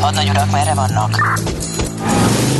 Hadnagyurak merre vannak?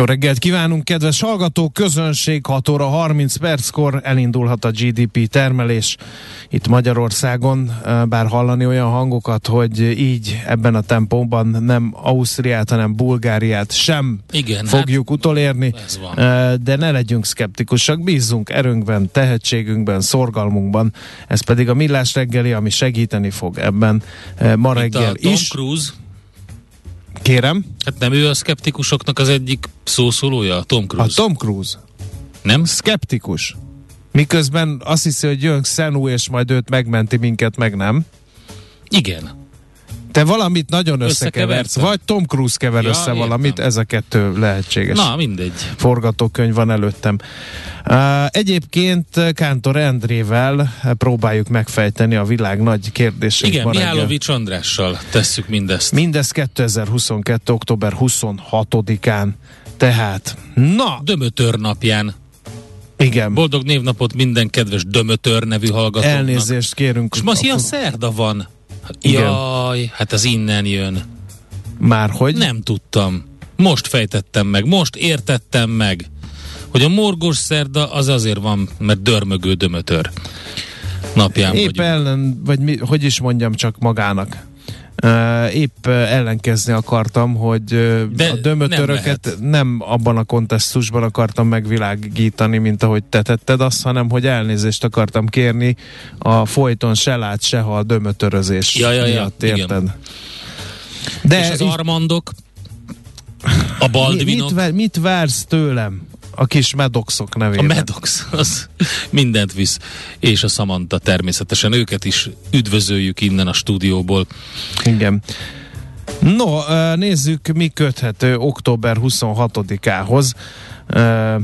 Jó reggelt kívánunk, kedves hallgatók! Közönség 6 óra 30 perckor elindulhat a GDP termelés itt Magyarországon, bár hallani olyan hangokat, hogy így ebben a tempóban nem Ausztriát, hanem Bulgáriát sem Igen, fogjuk hát, utolérni, de ne legyünk szkeptikusak, bízzunk erőnkben, tehetségünkben, szorgalmunkban, ez pedig a millás reggeli, ami segíteni fog ebben ma Mint reggel a Tom is. Cruise, Kérem, hát nem ő a szkeptikusoknak az egyik szószólója, a Tom a Cruise. Tom Cruise nem? szkeptikus. Miközben azt hiszi, hogy jön Xenu, és majd őt megmenti, minket meg nem. Igen. Te valamit nagyon összekeversz, vagy Tom Cruise kever Ja, össze értem. valamit, ez a kettő lehetséges. Na, mindegy. Forgatókönyv van előttem. Uh, egyébként Kántor Endrével próbáljuk megfejteni a világ nagy kérdéseit. Igen. Mihálovics Andrással tesszük mindezt. Mindez 2022. október 26-án. Tehát, na, Dömötör napján. igen, Boldog névnapot minden kedves Dömötör nevű hallgatóknak. elnézést kérünk. És ma szia, szerda van. Igen. Jaj, hát az innen jön. Már hogy? Nem tudtam. Most fejtettem meg, most értettem meg, hogy a morgos szerda az azért van, mert dörmögő dömötör napján Épp vagyunk. ellen, vagy mi, hogy is mondjam csak magának. Épp ellenkezni akartam, hogy De a dömötöröket nem nem, abban a kontextusban akartam megvilágítani, mint ahogy te tetted azt, hanem hogy elnézést akartam kérni a folyton se lát, se ha a dömötörözés Ja, ja, ja, miatt, igen. érted? De És az Armandok, a mi, mit, Baldvinok, vár, mit vársz tőlem? A kis medoxok a nevében. Medox, az mindent visz, és a Samantha természetesen. Őket is üdvözöljük innen a stúdióból. Igen. No, nézzük, mi köthető október 26-ához. Ö,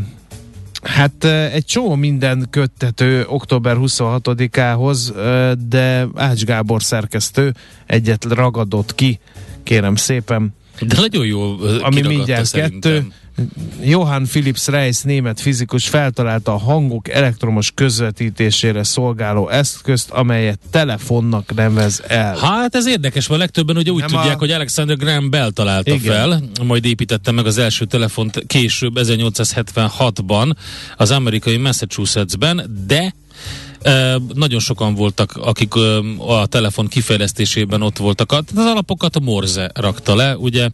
Hát egy csomó minden köthető október 26-ához, ö, de Ács Gábor szerkesztő egyet ragadott ki, kérem szépen, De nagyon jó ami mindjárt szerintem. kettő. Johann Philips Reis német fizikus feltalálta a hangok elektromos közvetítésére szolgáló eszközt, amelyet telefonnak nevez el. Hát ez érdekes, mert legtöbben ugye úgy Nem tudják, a- hogy Alexander Graham Bell találta Igen. fel, majd építette meg az első telefont később 1876-ban az amerikai Massachusettsben, de nagyon sokan voltak, akik a telefon kifejlesztésében ott voltak. Az alapokat a Morze rakta le, ugye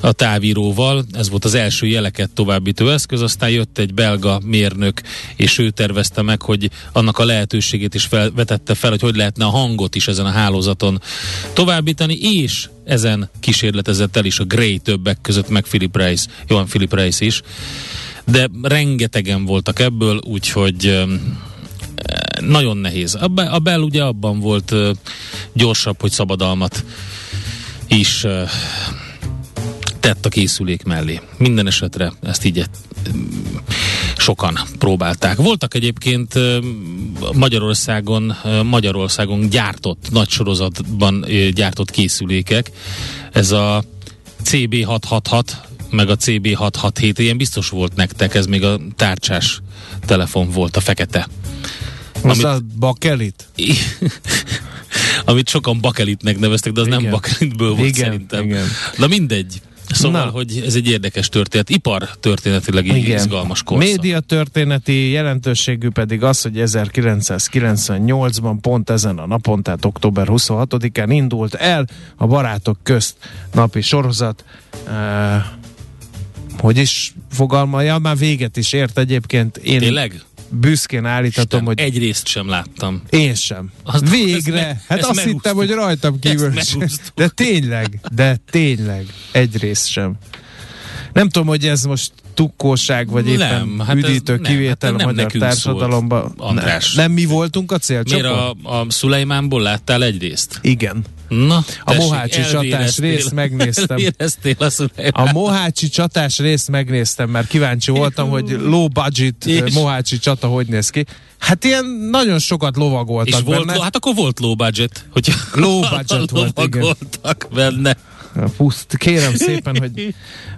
a távíróval, ez volt az első jeleket továbbító eszköz, aztán jött egy belga mérnök, és ő tervezte meg, hogy annak a lehetőségét is felvetette fel, hogy hogy lehetne a hangot is ezen a hálózaton továbbítani, és ezen kísérletezett el is a Gray többek között, meg Philip Rice, Johan Philip Rice is. De rengetegen voltak ebből, úgyhogy nagyon nehéz. A, Be- a Bell ugye abban volt gyorsabb, hogy szabadalmat is tett a készülék mellé. Minden esetre ezt így sokan próbálták. Voltak egyébként Magyarországon, Magyarországon gyártott, nagy sorozatban gyártott készülékek. Ez a CB666 meg a CB667, ilyen biztos volt nektek, ez még a tárcsás telefon volt, a fekete. Amit- a bakelit? amit sokan bakelitnek neveztek, de az Igen. nem bakelitből volt Igen, szerintem. igen. Na mindegy. Szóval, Na. hogy ez egy érdekes történet. Ipar történetileg egy izgalmas korszak. Média történeti jelentőségű pedig az, hogy 1998-ban pont ezen a napon, tehát október 26-án indult el a Barátok közt napi sorozat. Uh, hogy is fogalmazja, már véget is ért egyébként. Én Tényleg? Büszkén állíthatom, Isten, hogy egy részt sem láttam. én sem. Az- Végre! ezt me- hát ezt azt megúsztuk. hittem, hogy rajtam kívül. De tényleg, de tényleg, egy rész sem. Nem tudom, hogy ez most tukkóság, vagy éppen Nem, hát ez- üdítő nem, kivétel hát a nem magyar társadalomban. András. Nem, nem mi voltunk a célcsoport? Miért a, a Szulajmánból láttál egy részt? Igen. Na, A Mohácsi csatás részt megnéztem. A Mohácsi csatás részt megnéztem, mert kíváncsi voltam, hogy low budget És? Mohácsi csata hogy néz ki. Hát ilyen nagyon sokat lovagoltak És volt, benne. hát akkor volt low budget. Hogyha Low budget volt, igen. lovagoltak benne. Puszt, kérem szépen, hogy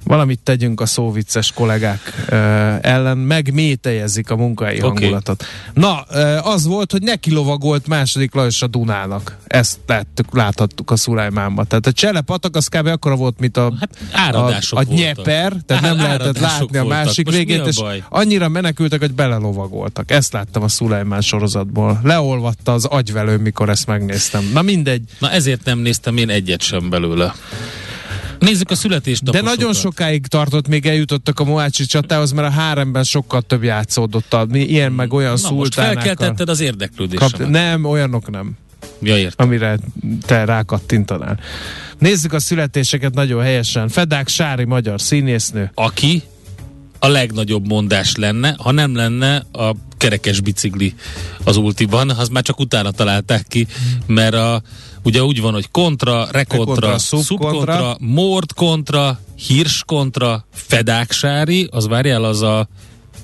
valamit tegyünk a szóvicces kollégák uh, ellen, megmételjezik a munkai Oké. hangulatot. Na, uh, az volt, hogy neki lovagolt második Lajos a Dunának. Ezt láttuk, láthattuk a Szulajmánban. Tehát a Cselepatak az kb. akkora volt, mint a, Hát áradások a, a. Nyeper, tehát Á- nem lehetett látni a másik Most végét, a és annyira menekültek, hogy belelovagoltak. Ezt láttam a Szulajmán sorozatból. Leolvatta az agyvelőm, mikor ezt megnéztem. Na mindegy. Na ezért nem néztem én egyet sem belőle. Nézzük a De születésnaposokat. nagyon sokáig tartott, még eljutottak a Mohácsi csatához, mert a háremben sokkal több játszódott. A, mi ilyen meg olyan Na most felkeltetted az érdeklődésemet. Kap, nem, olyanok nem, Ja, értem. amire te rákattintanál. Nézzük a születéseket nagyon helyesen. Fedák Sári magyar színésznő. Aki a legnagyobb mondás lenne, ha nem lenne a kerekes bicikli az ultiban, az már csak utána találták ki, mert a, ugye úgy van, hogy kontra, rekontra, szubkontra, mord kontra, hirs kontra, fedáksári, az várjál, az a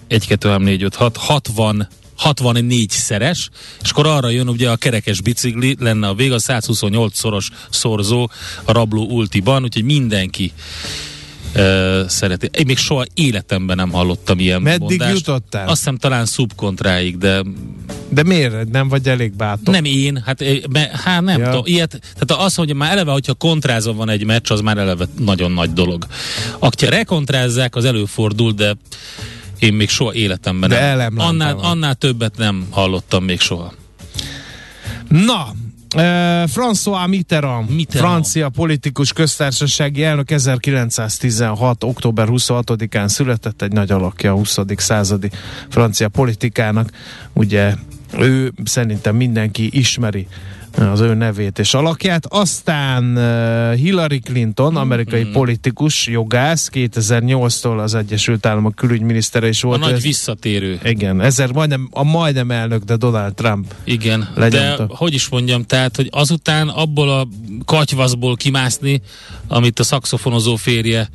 1, 2, 3, 4, 5, 6, 60 64 szeres, és akkor arra jön ugye a kerekes bicikli, lenne a vég, a 128 szoros szorzó a rabló ultiban, úgyhogy mindenki uh, szereti. Én még soha életemben nem hallottam ilyen Meddig mondást. jutottál? Azt hiszem talán szubkontráig, de De miért? Nem vagy elég bátor? nem én, hát, me, hát nem Ja. tudom, ilyet, tehát az, hogy már eleve, hogyha kontrázva van egy meccs, az már eleve nagyon nagy dolog. Akik rekontrázzák, az előfordul, de én még soha életemben De nem. annál, annál többet nem hallottam még soha. Na, Uh, François Mitterrand, Mitterrand. francia politikus köztársasági elnök 1916. október 26-án született egy nagy alakja a 20. századi francia politikának. Ugye ő szerintem mindenki ismeri az ő nevét és alakját. Aztán Hillary Clinton, amerikai Mhm. politikus, jogász, 2008-tól az Egyesült Államok külügyminisztere is A volt. nagy Ez- visszatérő. igen, ezer majdnem, a majdnem elnök, de Donald Trump Igen, de hogy is mondjam, tehát, hogy azután abból a katyvaszból kimászni, amit a szakszofonozó férje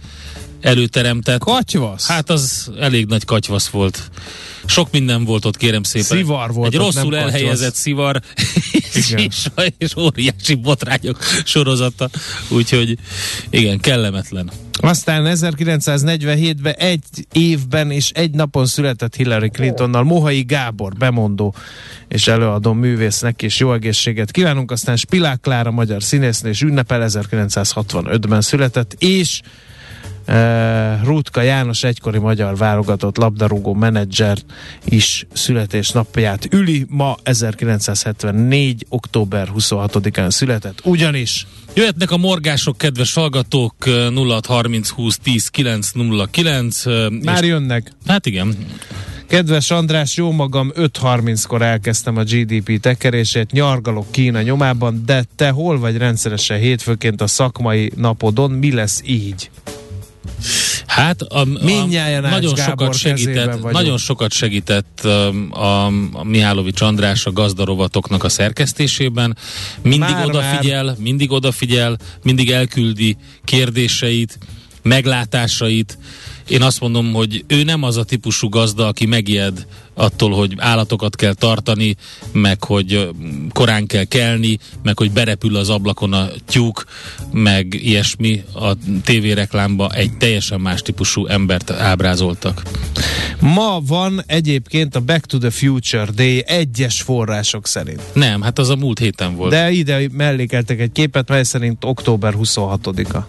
előteremtett, Katyvasz? hát az elég nagy katyvasz volt. Sok minden volt ott, kérem szépen. Szivar volt Egy ott, rosszul elhelyezett szivar, és, Igen. és, és óriási botrányok sorozata. Úgyhogy igen, kellemetlen. Aztán 1947-ben egy évben és egy napon született Hillary Clintonnal Mohai Gábor, bemondó és előadó művésznek és jó egészséget kívánunk. Aztán Spilák Klára, magyar színésznő és ünnepel 1965-ben született, és Uh, Rutka János egykori magyar válogatott labdarúgó menedzser is születésnapját üli. Ma 1974. október 26-án született. Ugyanis Jöhetnek a morgások, kedves hallgatók, 0630 20 10 909. már jönnek. Hát igen, Kedves András, jó magam 5.30-kor elkezdtem a GDP tekerését, nyargalok Kína nyomában, de te hol vagy rendszeresen hétfőként a szakmai napodon, mi lesz így? Hát a, a, Ács nagyon sokat segített, nagyon sokat segített a, a Mihálovics András a gazdarovatoknak a szerkesztésében. Mindig Már, odafigyel, mindig odafigyel, mindig elküldi kérdéseit, meglátásait. Én azt mondom, hogy ő nem az a típusú gazda, aki megijed attól, hogy állatokat kell tartani, meg hogy korán kell kelni, meg hogy berepül az ablakon a tyúk, meg ilyesmi. A tévéreklámba egy teljesen más típusú embert ábrázoltak. Ma van egyébként a Back to the Future Day egyes források szerint. Nem, hát az a múlt héten volt. De ide mellékeltek egy képet, mely szerint október 26-a.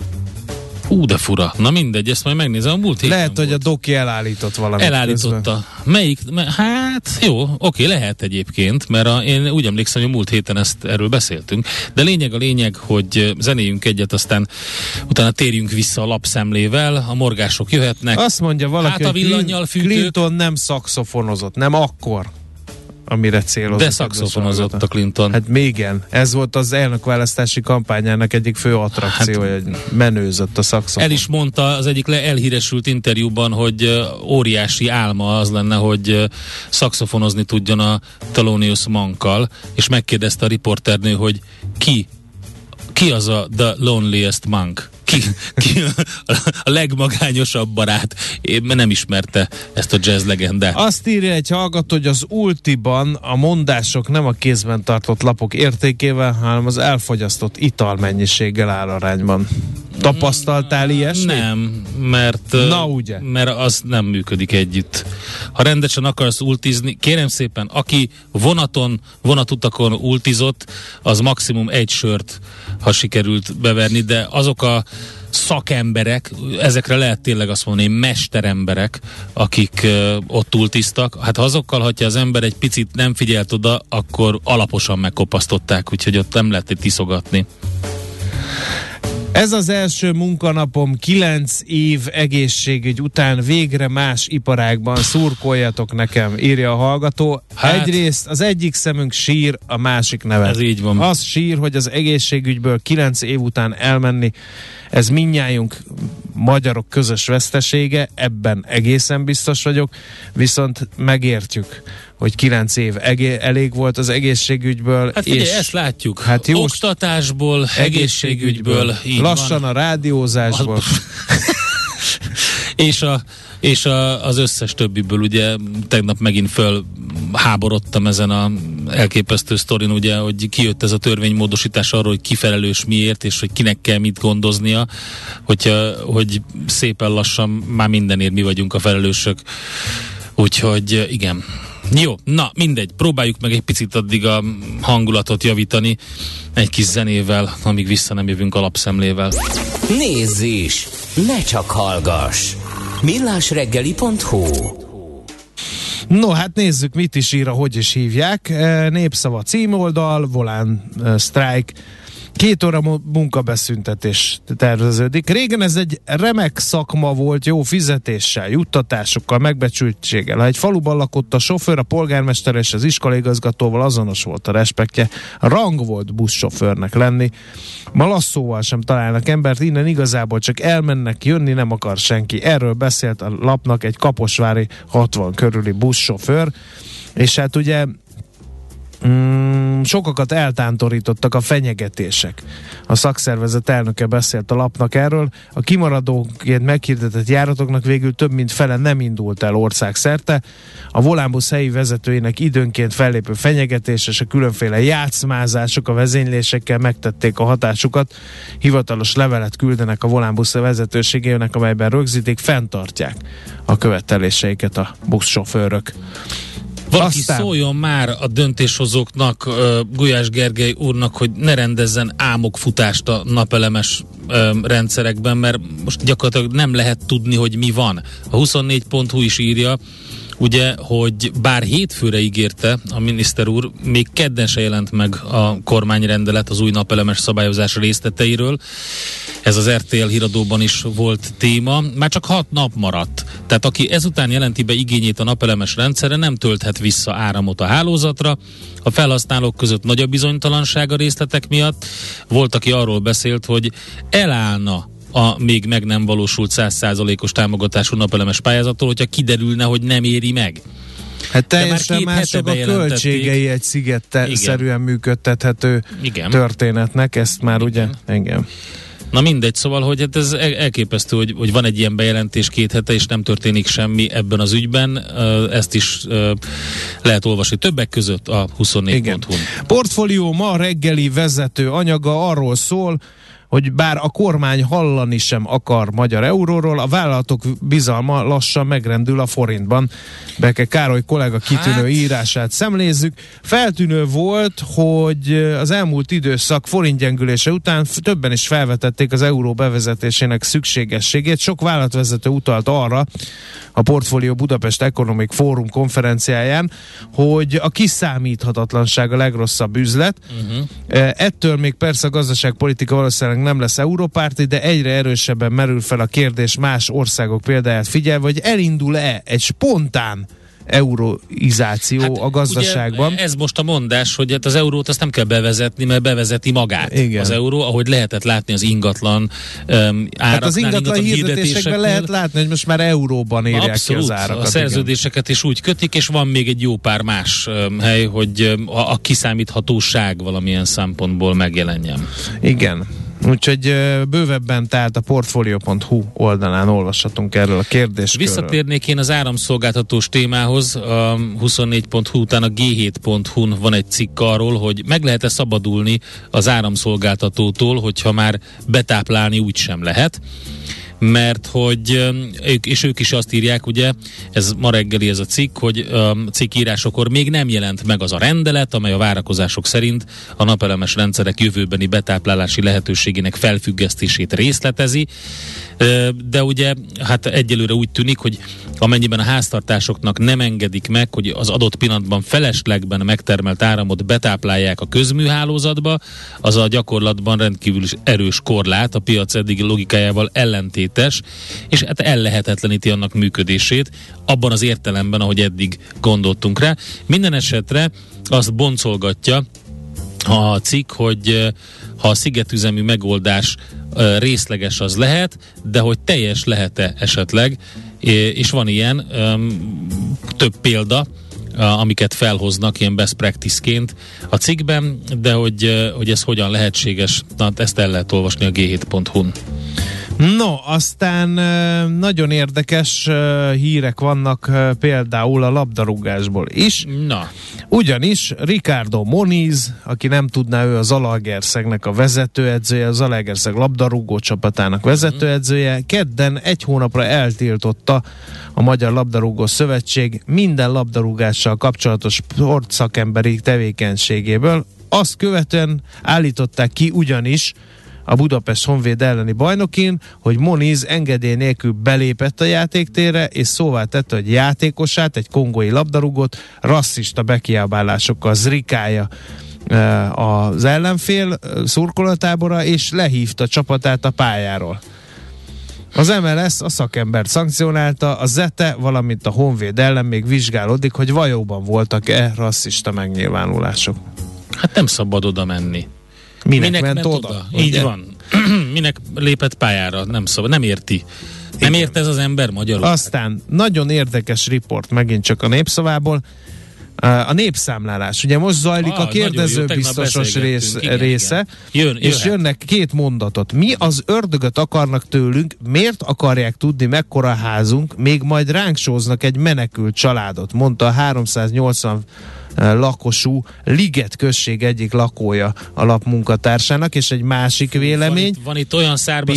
Hú, de fura. Na mindegy, ezt majd megnézem. A múlt héten Lehet, hogy a volt. doki elállított valamit. Elállította. közben. Melyik? me- Hát jó, oké, lehet egyébként, mert a, én úgy emlékszem, hogy a múlt héten ezt erről beszéltünk. De lényeg a lényeg, hogy ö, zenéljünk egyet, aztán utána térjünk vissza a lapszemlével, a morgások jöhetnek. Azt mondja valaki, Hát a Clin- fűtők. Clinton nem szakszofonozott, nem akkor, amire célozott. de szakszofonozott a. Clinton. Hát még igen. Ez volt az elnökválasztási kampányának egyik fő attrakciója, hogy menőzött a szakszofon. El is mondta az egyik le elhíresült interjúban, hogy óriási álma az lenne, hogy szakszofonozni tudjon a Thelonious Monkkal, és megkérdezte a riporternő, hogy ki ki az a The Loneliest Monk? Ki, ki a, legmagányosabb barát? Én nem ismerte ezt a jazz legendát. Azt írja egy hallgató, hogy az ultiban a mondások nem a kézben tartott lapok értékével, hanem az elfogyasztott ital mennyiséggel áll arányban. Tapasztaltál ilyesmit? Nem, mert, Na, ugye? mert az nem működik együtt. Ha rendesen akarsz ultizni, kérem szépen, aki vonaton, vonatutakon ultizott, az maximum egy sört, ha sikerült beverni, de azok a szakemberek, ezekre lehet tényleg azt mondani, mesteremberek, akik ö, ott ultiztak, hát ha azokkal, hogyha az ember egy picit nem figyelt oda, akkor alaposan megkopasztották, úgyhogy ott nem lehet tiszogatni. Ez az első munkanapom 9 év egészségügy után végre más iparágban szurkoljatok nekem, írja a hallgató. Hát- Egyrészt az egyik szemünk sír, a másik nevet. Ez így van. Az sír, hogy az egészségügyből 9 év után elmenni, ez minnyájunk magyarok közös vesztesége, ebben egészen biztos vagyok, viszont megértjük, hogy 9 év egé- elég volt az egészségügyből. Hát figyelj, és ezt látjuk. Hát jó- Oktatásból, egészségügyből, így lassan van. a rádiózásból. És a, és a, az összes többiből ugye tegnap megint föl háborodtam ezen a elképesztő sztorin, ugye, hogy kijött ez a törvénymódosítás arról, hogy kifelelős miért, és hogy kinek kell mit gondoznia, hogyha, hogy szépen lassan már mindenért mi vagyunk a felelősök. Úgyhogy igen. Jó, na mindegy, próbáljuk meg egy picit addig a hangulatot javítani egy kis zenével, amíg vissza nem jövünk alapszemlével. Nézz is! Ne csak hallgass! millásreggeli.hu No, hát nézzük, mit is ír, hogy is hívják. E, Népszava címoldal, volán e, sztrájk, Két óra mu- munkabeszüntetés terveződik. Régen ez egy remek szakma volt, jó fizetéssel, juttatásokkal, megbecsültséggel. Ha egy faluban lakott a sofőr, a polgármester és az iskolaigazgatóval azonos volt a respektje. Rang volt buszsofőrnek lenni. Ma lasszóval sem találnak embert, innen igazából csak elmennek, jönni nem akar senki. Erről beszélt a lapnak egy kaposvári 60 körüli buszsofőr. És hát ugye Mm, sokakat eltántorítottak a fenyegetések. A szakszervezet elnöke beszélt a lapnak erről. A kimaradóként meghirdetett járatoknak végül több mint fele nem indult el országszerte. A Volánbusz helyi vezetőinek időnként fellépő fenyegetés és a különféle játszmázások a vezénylésekkel megtették a hatásukat. Hivatalos levelet küldenek a Volánbusz vezetőségének, amelyben rögzítik, fenntartják a követeléseiket a buszsofőrök. Valaki Aztán- szóljon már a döntéshozóknak, Gulyás Gergely úrnak, hogy ne rendezzen álmokfutást a napelemes rendszerekben, mert most gyakorlatilag nem lehet tudni, hogy mi van. A 24.hu is írja, ugye, hogy bár hétfőre ígérte a miniszter úr, még kedden se jelent meg a kormányrendelet az új napelemes szabályozás részleteiről. Ez az RTL híradóban is volt téma. Már csak hat nap maradt. Tehát aki ezután jelenti be igényét a napelemes rendszerre, nem tölthet vissza áramot a hálózatra. A felhasználók között nagy a bizonytalanság a részletek miatt. Volt, aki arról beszélt, hogy elállna a még meg nem valósult 100%-os támogatású napelemes pályázattól, hogyha kiderülne, hogy nem éri meg. Hát teljesen mások a költségei egy sziget-szerűen működtethető Igen. történetnek, ezt már ugye, igen. Na mindegy, szóval, hogy hát ez el- elképesztő, hogy, hogy van egy ilyen bejelentés két hete, és nem történik semmi ebben az ügyben. Ezt is lehet olvasni többek között a 24.hu-n. Portfólió ma reggeli vezető anyaga arról szól, hogy bár a kormány hallani sem akar magyar euróról, a vállalatok bizalma lassan megrendül a forintban. Beke Károly kollega kitűnő hát... írását szemlézzük. Feltűnő volt, hogy az elmúlt időszak forintgyengülése után többen is felvetették az euró bevezetésének szükségességét. Sok vállalatvezető utalt arra a Portfolio Budapest Economic Forum konferenciáján, hogy a kiszámíthatatlanság a legrosszabb üzlet. Uh-huh. Ettől még persze a gazdaságpolitika valószínűleg nem lesz európárti, de egyre erősebben merül fel a kérdés más országok példáját figyelve, hogy elindul-e egy spontán euroizáció hát, a gazdaságban. Ugye ez most a mondás, hogy hát az eurót azt nem kell bevezetni, mert bevezeti magát Igen. az euró, ahogy lehetett látni az ingatlan um, Hát az ingatlan, ingatlan hirdetésekben lehet látni, hogy most már euróban írják Abszolút, ki az árakat. A szerződéseket igen. is úgy kötik, és van még egy jó pár más um, hely, hogy um, a, a kiszámíthatóság valamilyen szempontból megjelenjen. Igen. Úgyhogy bővebben tehát a portfolio.hu oldalán olvashatunk erről a kérdéskörről. Visszatérnék én az áramszolgáltatós témához. A 24.hu után a g7.hu-n van egy cikk arról, hogy meg lehet-e szabadulni az áramszolgáltatótól, hogyha már betáplálni úgy sem lehet mert hogy ők, és ők is azt írják, ugye, ez ma reggeli ez a cikk, hogy a cikk írásokor még nem jelent meg az a rendelet, amely a várakozások szerint a napelemes rendszerek jövőbeni betáplálási lehetőségének felfüggesztését részletezi, de ugye hát egyelőre úgy tűnik, hogy amennyiben a háztartásoknak nem engedik meg, hogy az adott pillanatban feleslegben megtermelt áramot betáplálják a közműhálózatba, az a gyakorlatban rendkívül erős korlát, a piac eddigi logikájával ellentétes, és hát ellehetetleníti annak működését, abban az értelemben, ahogy eddig gondoltunk rá. Minden esetre azt boncolgatja a cikk, hogy ha a szigetüzemű megoldás részleges az lehet, de hogy teljes lehet-e esetleg, és van ilyen több példa, amiket felhoznak ilyen best practice-ként a cikkben, de hogy, hogy ez hogyan lehetséges, na, ezt el lehet olvasni a g7.hu-n. No, aztán nagyon érdekes hírek vannak például a labdarúgásból is. Na. Ugyanis Ricardo Moniz, aki nem tudná, ő az Alagerszegnek a vezetőedzője, az Alagerszeg labdarúgó csapatának vezetőedzője, kedden egy hónapra eltiltotta a Magyar Labdarúgó Szövetség minden labdarúgással kapcsolatos sportszakemberi tevékenységéből. Azt követően állították ki ugyanis, a Budapest Honvéd elleni bajnokin, hogy Moniz engedély nélkül belépett a játéktérre, és szóvá tette, hogy játékosát, egy kongói labdarúgót rasszista bekiabálásokkal zrikája eh, az ellenfél eh, szurkolatábora, és lehívta csapatát a pályáról. Az MLS a szakembert szankcionálta, a ZETE, valamint a Honvéd ellen még vizsgálódik, hogy vajóban voltak-e rasszista megnyilvánulások. Hát nem szabad oda menni. Minek, Minek ment, ment oda? oda? Így van. Minek lépett pályára? Nem szabad, nem érti. Nem ért ez az ember magyarul? Aztán nagyon érdekes riport megint csak a népszavából. A népszámlálás. Ugye most zajlik ah, a kérdező jó, biztosos rész, igen, része, igen. Jön, és jönnek két mondatot. Mi az ördögöt akarnak tőlünk, miért akarják tudni mekkora házunk, még majd ránk sóznak egy menekült családot, mondta a 380 lakosú Liget község egyik lakója a lap munkatársának, és egy másik vélemény. Van itt, van itt olyan szárba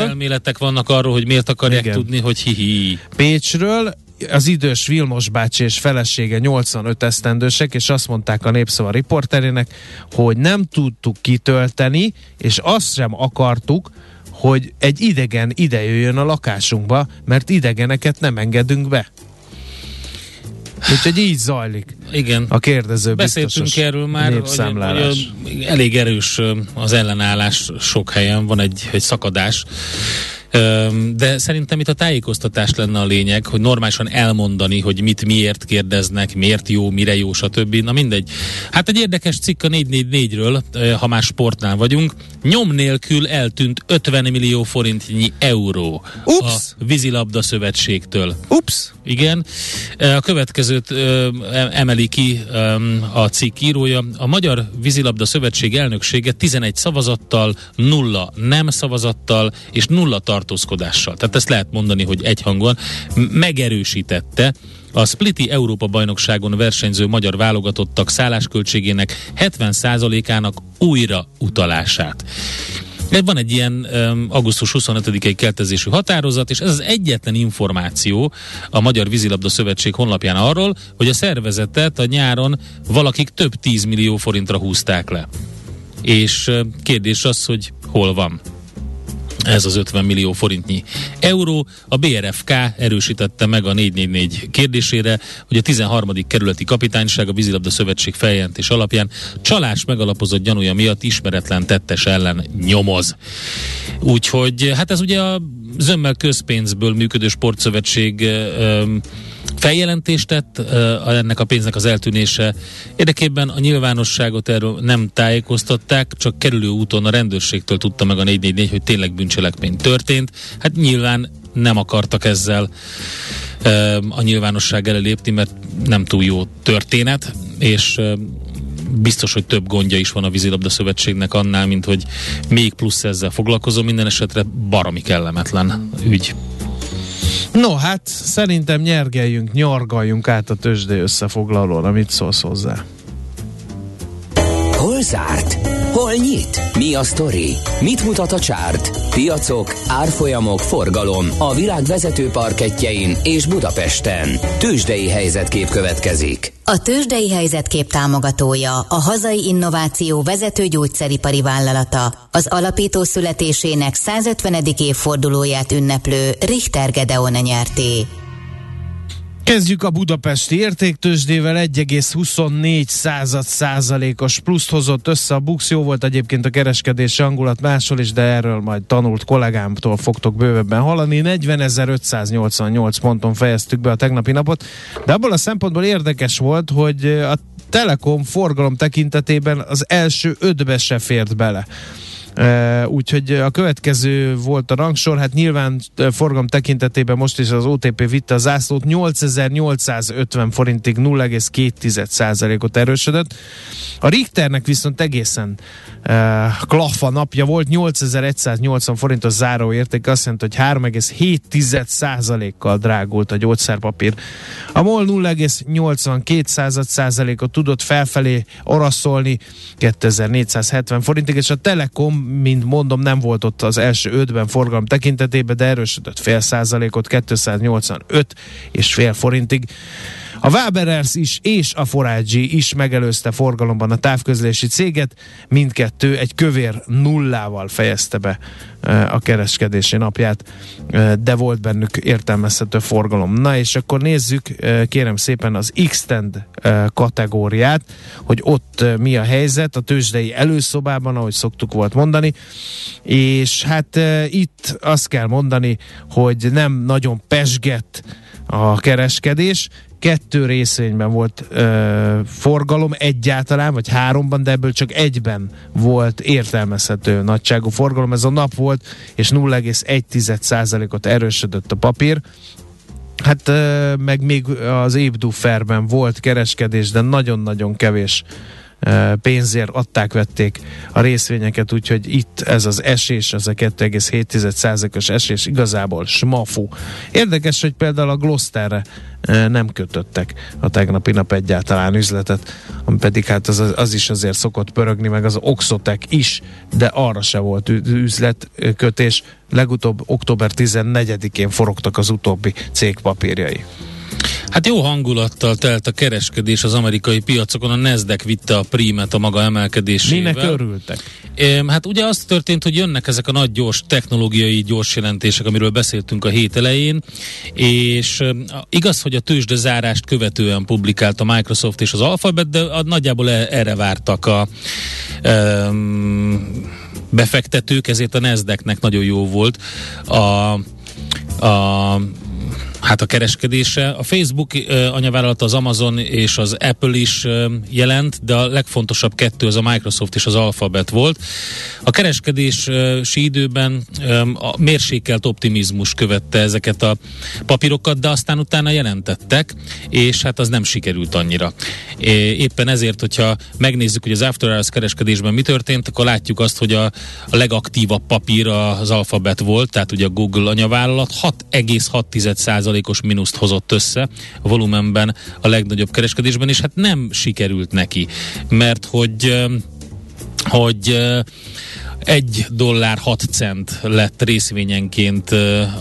elméletek vannak arról, hogy miért akarják Igen. tudni, hogy hihi. Pécsről az idős Vilmos bácsi és felesége 85 esztendősek, és azt mondták a Népszava riporterének, hogy nem tudtuk kitölteni, és azt sem akartuk, hogy egy idegen ide jöjjön a lakásunkba, mert idegeneket nem engedünk be. Úgyhogy így zajlik. Igen. A kérdező Beszéltünk erről már, hogy, hogy elég erős az ellenállás sok helyen, van egy, egy szakadás. De szerintem itt a tájékoztatás lenne a lényeg, hogy normálisan elmondani, hogy mit miért kérdeznek, miért jó, mire jó, stb. Na mindegy. Hát egy érdekes cikk a 444-ről, ha már sportnál vagyunk. Nyom nélkül eltűnt 50 millió forintnyi euró Ups. a vízilabda szövetségtől. Ups! Igen. A következőt emeli ki a cikk írója. A Magyar Vízilabda Szövetség elnöksége 11 szavazattal, nulla nem szavazattal és nulla tartózkodással. Tehát ezt lehet mondani, hogy egyhangúan megerősítette a Spliti Európa bajnokságon versenyző magyar válogatottak szállásköltségének 70%-ának újra utalását. Van egy ilyen um, augusztus 25-i keltezésű határozat, és ez az egyetlen információ a Magyar Vízilabda Szövetség honlapján arról, hogy a szervezetet a nyáron valakik több 10 millió forintra húzták le. És uh, kérdés az, hogy hol van ez az 50 millió forintnyi euró. A BRFK erősítette meg a 444 kérdésére, hogy a 13. kerületi kapitányság a vízilabda szövetség feljelentés alapján csalás megalapozott gyanúja miatt ismeretlen tettes ellen nyomoz. Úgyhogy hát ez ugye a zömmel közpénzből működő sportszövetség feljelentést tett ennek a pénznek az eltűnése érdekében a nyilvánosságot erről nem tájékoztatták, csak kerülő úton a rendőrségtől tudta meg a 444, hogy tényleg bűncselekmény történt. Hát nyilván nem akartak ezzel a nyilvánosság elé lépni, mert nem túl jó történet, és biztos, hogy több gondja is van a vízilabda szövetségnek annál, mint hogy még plusz ezzel foglalkozom. Minden esetre baromi kellemetlen ügy. No, hát szerintem nyergeljünk, nyargaljunk át a tőzsdé összefoglalón, amit szólsz hozzá. Hol zárt? Hol nyit? Mi a sztori? Mit mutat a csárt? Piacok, árfolyamok, forgalom a világ vezető parketjein és Budapesten. Tőzsdei helyzetkép következik. A Tőzsdei helyzetkép támogatója a hazai innováció vezető gyógyszeripari vállalata, az alapító születésének 150. évfordulóját ünneplő Richter Gedeon nyerté. Kezdjük a budapesti értéktősdével 1,24 század százalékos pluszt hozott össze. A Bux jó volt egyébként a kereskedési angulat máshol is, de erről majd tanult kollégámtól fogtok bővebben hallani. 40.588 ponton fejeztük be a tegnapi napot, de abból a szempontból érdekes volt, hogy a Telekom forgalom tekintetében az első ötbe se fért bele. Úgyhogy a következő volt a rangsor, hát nyilván forgalom tekintetében most is az OTP vitte a zászlót, 8850 forintig 0,2%-ot erősödött. A Richternek viszont egészen uh, klaffa napja volt, 8180 forintos záróérték, azt jelenti, hogy 3,7%-kal drágult a gyógyszerpapír. A MOL 0,82%-ot tudott felfelé oraszolni 2470 forintig, és a Telekom mint mondom, nem volt ott az első ötben forgalom tekintetében, de erősödött fél százalékot, 285 és fél forintig. A Waberers is és a Forágyi is megelőzte forgalomban a távközlési céget, mindkettő egy kövér nullával fejezte be a kereskedési napját, de volt bennük értelmezhető forgalom. Na és akkor nézzük, kérem szépen az Xtend kategóriát, hogy ott mi a helyzet a tőzsdei előszobában, ahogy szoktuk volt mondani, és hát itt azt kell mondani, hogy nem nagyon pesgett a kereskedés, kettő részvényben volt ö, forgalom egyáltalán, vagy háromban, de ebből csak egyben volt értelmezhető nagyságú forgalom. Ez a nap volt, és 0,1%-ot erősödött a papír. Hát ö, meg még az Ébduferben volt kereskedés, de nagyon-nagyon kevés pénzért adták, vették a részvényeket, úgyhogy itt ez az esés, az a 2,7%-os esés igazából smafu. Érdekes, hogy például a Glosterre nem kötöttek a tegnapi nap egyáltalán üzletet, ami pedig hát az, az is azért szokott pörögni, meg az Oxotec is, de arra se volt üzletkötés. Legutóbb október 14-én forogtak az utóbbi cég papírjai. Hát jó hangulattal telt a kereskedés az amerikai piacokon, a Nasdaq vitte a prímet a maga emelkedésével. Minek örültek? Hát ugye az történt, hogy jönnek ezek a nagy gyors technológiai gyors jelentések, amiről beszéltünk a hét elején, és igaz, hogy a tőzsde zárást követően publikált a Microsoft és az Alphabet, de nagyjából e, erre vártak a um, befektetők, ezért a Nasdaqnek nagyon jó volt a, a hát a kereskedése. A Facebook uh, anyavállalat az Amazon és az Apple is jelent, de a legfontosabb kettő az a Microsoft és az Alphabet volt. A kereskedési időben a mérsékelt optimizmus követte ezeket a papírokat, de aztán utána jelentettek, és hát az nem sikerült annyira. Éppen ezért, hogyha megnézzük, hogy az After Hours kereskedésben mi történt, akkor látjuk azt, hogy a, a legaktívabb papír az Alphabet volt, tehát ugye a Google anyavállalat 6,6 százalékos mínuszt hozott össze a volumenben a legnagyobb kereskedésben, és hát nem sikerült neki, mert hogy hogy 1 dollár 6 cent lett részvényenként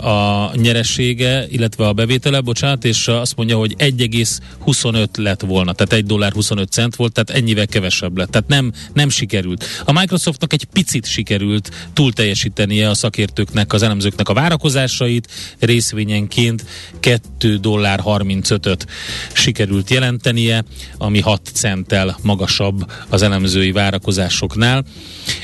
a nyeressége, illetve a bevétele, bocsánat, és azt mondja, hogy 1,25 lett volna, tehát 1 dollár 25 cent volt, tehát ennyivel kevesebb lett. Tehát nem, nem sikerült. A Microsoftnak egy picit sikerült túl teljesítenie a szakértőknek, az elemzőknek a várakozásait, részvényenként 2 dollár 35-öt sikerült jelentenie, ami 6 centtel magasabb az elemzői várakozásoknál.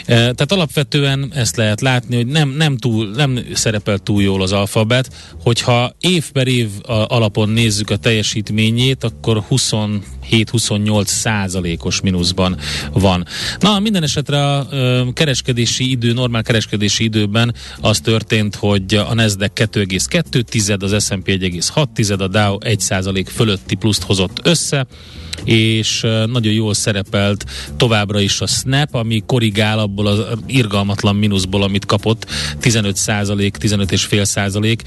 Tehát alapvetően ezt lehet látni, hogy nem, nem, túl, nem szerepel túl jól az alfabet, hogyha év per év alapon nézzük a teljesítményét, akkor 27-28 százalékos mínuszban van. Na, minden esetre a kereskedési idő, normál kereskedési időben az történt, hogy a Nasdaq 2,2, az S&P 1,6, a Dow 1 százalék fölötti pluszt hozott össze, és nagyon jól szerepelt továbbra is a Snap, ami korrigál abból az irgalmatlan mínuszból, amit kapott, 15 százalék, 15,5 százalék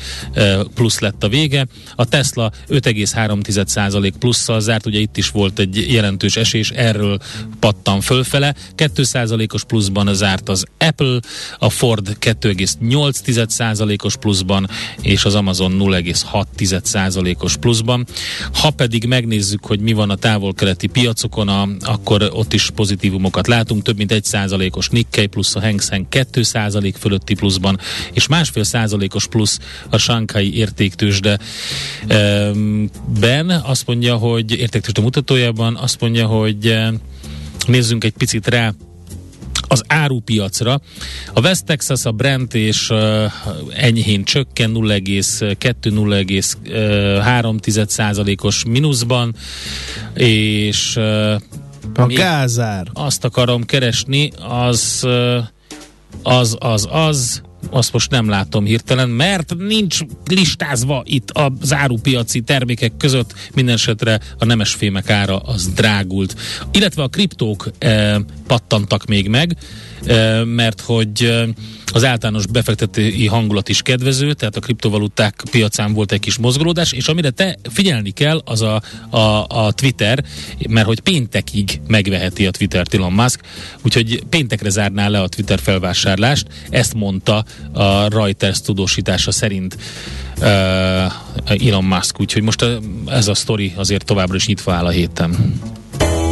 plusz lett a vége. A Tesla 5,3 százalék plusszal zárt, ugye itt is volt egy jelentős esés, erről pattan fölfele. 2 százalékos pluszban zárt az Apple, a Ford 2,8 százalékos pluszban, és az Amazon 0,6 százalékos pluszban. Ha pedig megnézzük, hogy mi van a táv távol-keleti piacokon, a, akkor ott is pozitívumokat látunk, több mint egy százalékos Nikkei plusz a Hang Seng 2 százalék fölötti pluszban, és másfél százalékos plusz a Shanghai értéktősde ben azt mondja, hogy értéktősde mutatójában azt mondja, hogy nézzünk egy picit rá az árupiacra. A West Texas, a Brent és enyhén csökken 0,2-0,3 százalékos mínuszban, és a gázár. Azt akarom keresni, az az, az, az, azt most nem látom hirtelen, mert nincs listázva itt a zárupiaci termékek között, minden esetre a nemesfémek ára az drágult. Illetve a kriptók e, pattantak még meg, e, mert hogy e, az általános befektetői hangulat is kedvező, tehát a kriptovaluták piacán volt egy kis mozgolódás, és amire te figyelni kell, az a, a, a Twitter, mert hogy péntekig megveheti a Twitter Elon Musk, úgyhogy péntekre zárná le a Twitter felvásárlást, ezt mondta a Reuters tudósítása szerint uh, Elon Musk, úgyhogy most ez a sztori azért továbbra is nyitva áll a héten.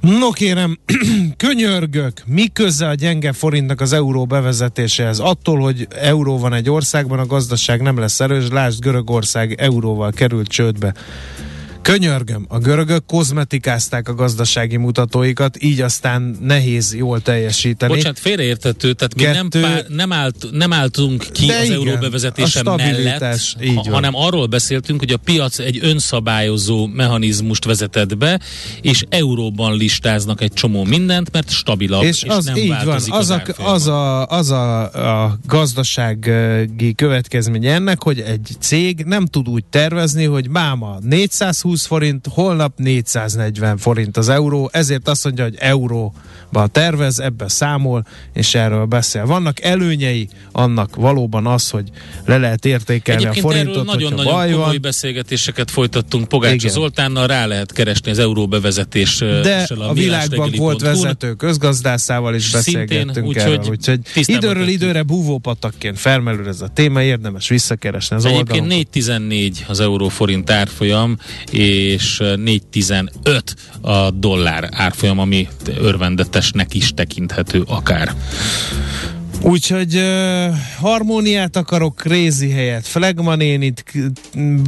No kérem, könyörgök, mi köze a gyenge forintnak az euró bevezetéséhez? Attól, hogy euró van egy országban, a gazdaság nem lesz erős, lásd Görögország euróval került csődbe. Könyörgöm, a görögök kozmetikázták a gazdasági mutatóikat, így aztán nehéz jól teljesíteni. Bocsánat, félreértető, tehát mi Kettő, nem, pár, nem, állt, nem álltunk ki az igen, euró bevezetése mellett, így ha, hanem arról beszéltünk, hogy a piac egy önszabályozó mechanizmust vezetett be, és euróban listáznak egy csomó mindent, mert stabilabb, és, és az nem így van, az, a, az, a, az a, a gazdasági következménye ennek, hogy egy cég nem tud úgy tervezni, hogy máma 420 420 forint, holnap 440 forint az euró, ezért azt mondja, hogy euróba tervez, ebbe számol, és erről beszél. Vannak előnyei annak valóban az, hogy le lehet értékelni Egyébként a forintot, nagyon-nagyon baj komoly van. beszélgetéseket folytattunk Pogácsa Zoltánnal, rá lehet keresni az euró bevezetés. De a, a világban volt vezető közgazdászával is beszélgettünk úgy, erről, úgyhogy időről időre búvópatakként felmerül ez a téma, érdemes visszakeresni az Egyébként 4.14 az euró forint árfolyam, és 4,15 a dollár árfolyam, ami örvendetesnek is tekinthető akár. Úgyhogy uh, harmóniát akarok Crazy helyett. Flagmanén itt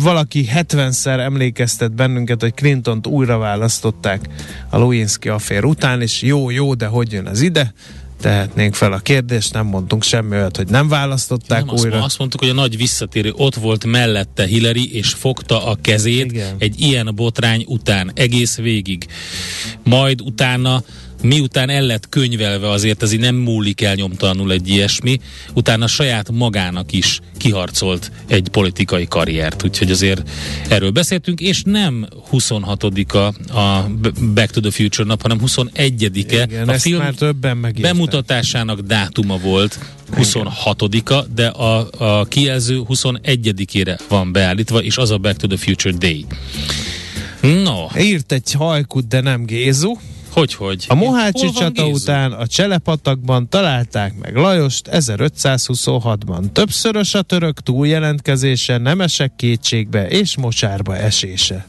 valaki 70-szer emlékeztet bennünket, hogy Clinton-t újra választották a Lewinsky affér után, és jó, jó, de hogy jön az ide? Tehetnénk fel a kérdést, nem mondtunk semmi olyat, hogy nem választották nem, újra. Azt, azt mondtuk, hogy a nagy visszatérő ott volt mellette Hillary, és fogta a kezét Igen. egy ilyen botrány után, egész végig. Majd utána miután el lett könyvelve, azért ez így nem múlik el nyomtalanul egy ilyesmi, utána saját magának is kiharcolt egy politikai karriert, úgyhogy azért erről beszéltünk, és nem 26-a a Back to the Future nap, hanem 21-e Igen, a film már többen megírták. bemutatásának dátuma volt 26-a, de a, a kijelző 21-ére van beállítva, és az a Back to the Future Day. No, Írt egy hajkut, de nem Gézu. Hogy, hogy? A Mohácsi csata Gézu? után a Cselepatakban találták meg Lajost 1526-ban. Többszörös a török túljelentkezése, nem esek kétségbe és mocsárba esése.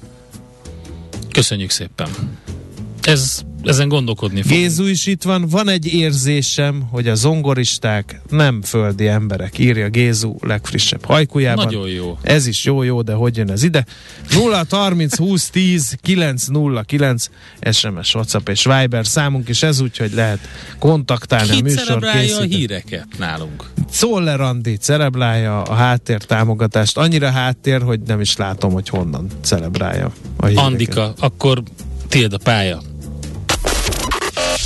Köszönjük szépen. Ez, ezen gondolkodni fog. Gézu is itt van, van egy érzésem, hogy a zongoristák nem földi emberek, írja Gézu legfrissebb hajkujában. Nagyon jó. Ez is jó-jó, de hogy jön ez ide? 0 30 20 10 909 SMS, WhatsApp és Viber számunk is ez, úgyhogy lehet kontaktálni a Ki műsor celebrálja a híreket nálunk? Szoller Andi celebrálja a háttér támogatást. Annyira háttér, hogy nem is látom, hogy honnan celebrálja a híreket. Andika, akkor tiéd a pálya.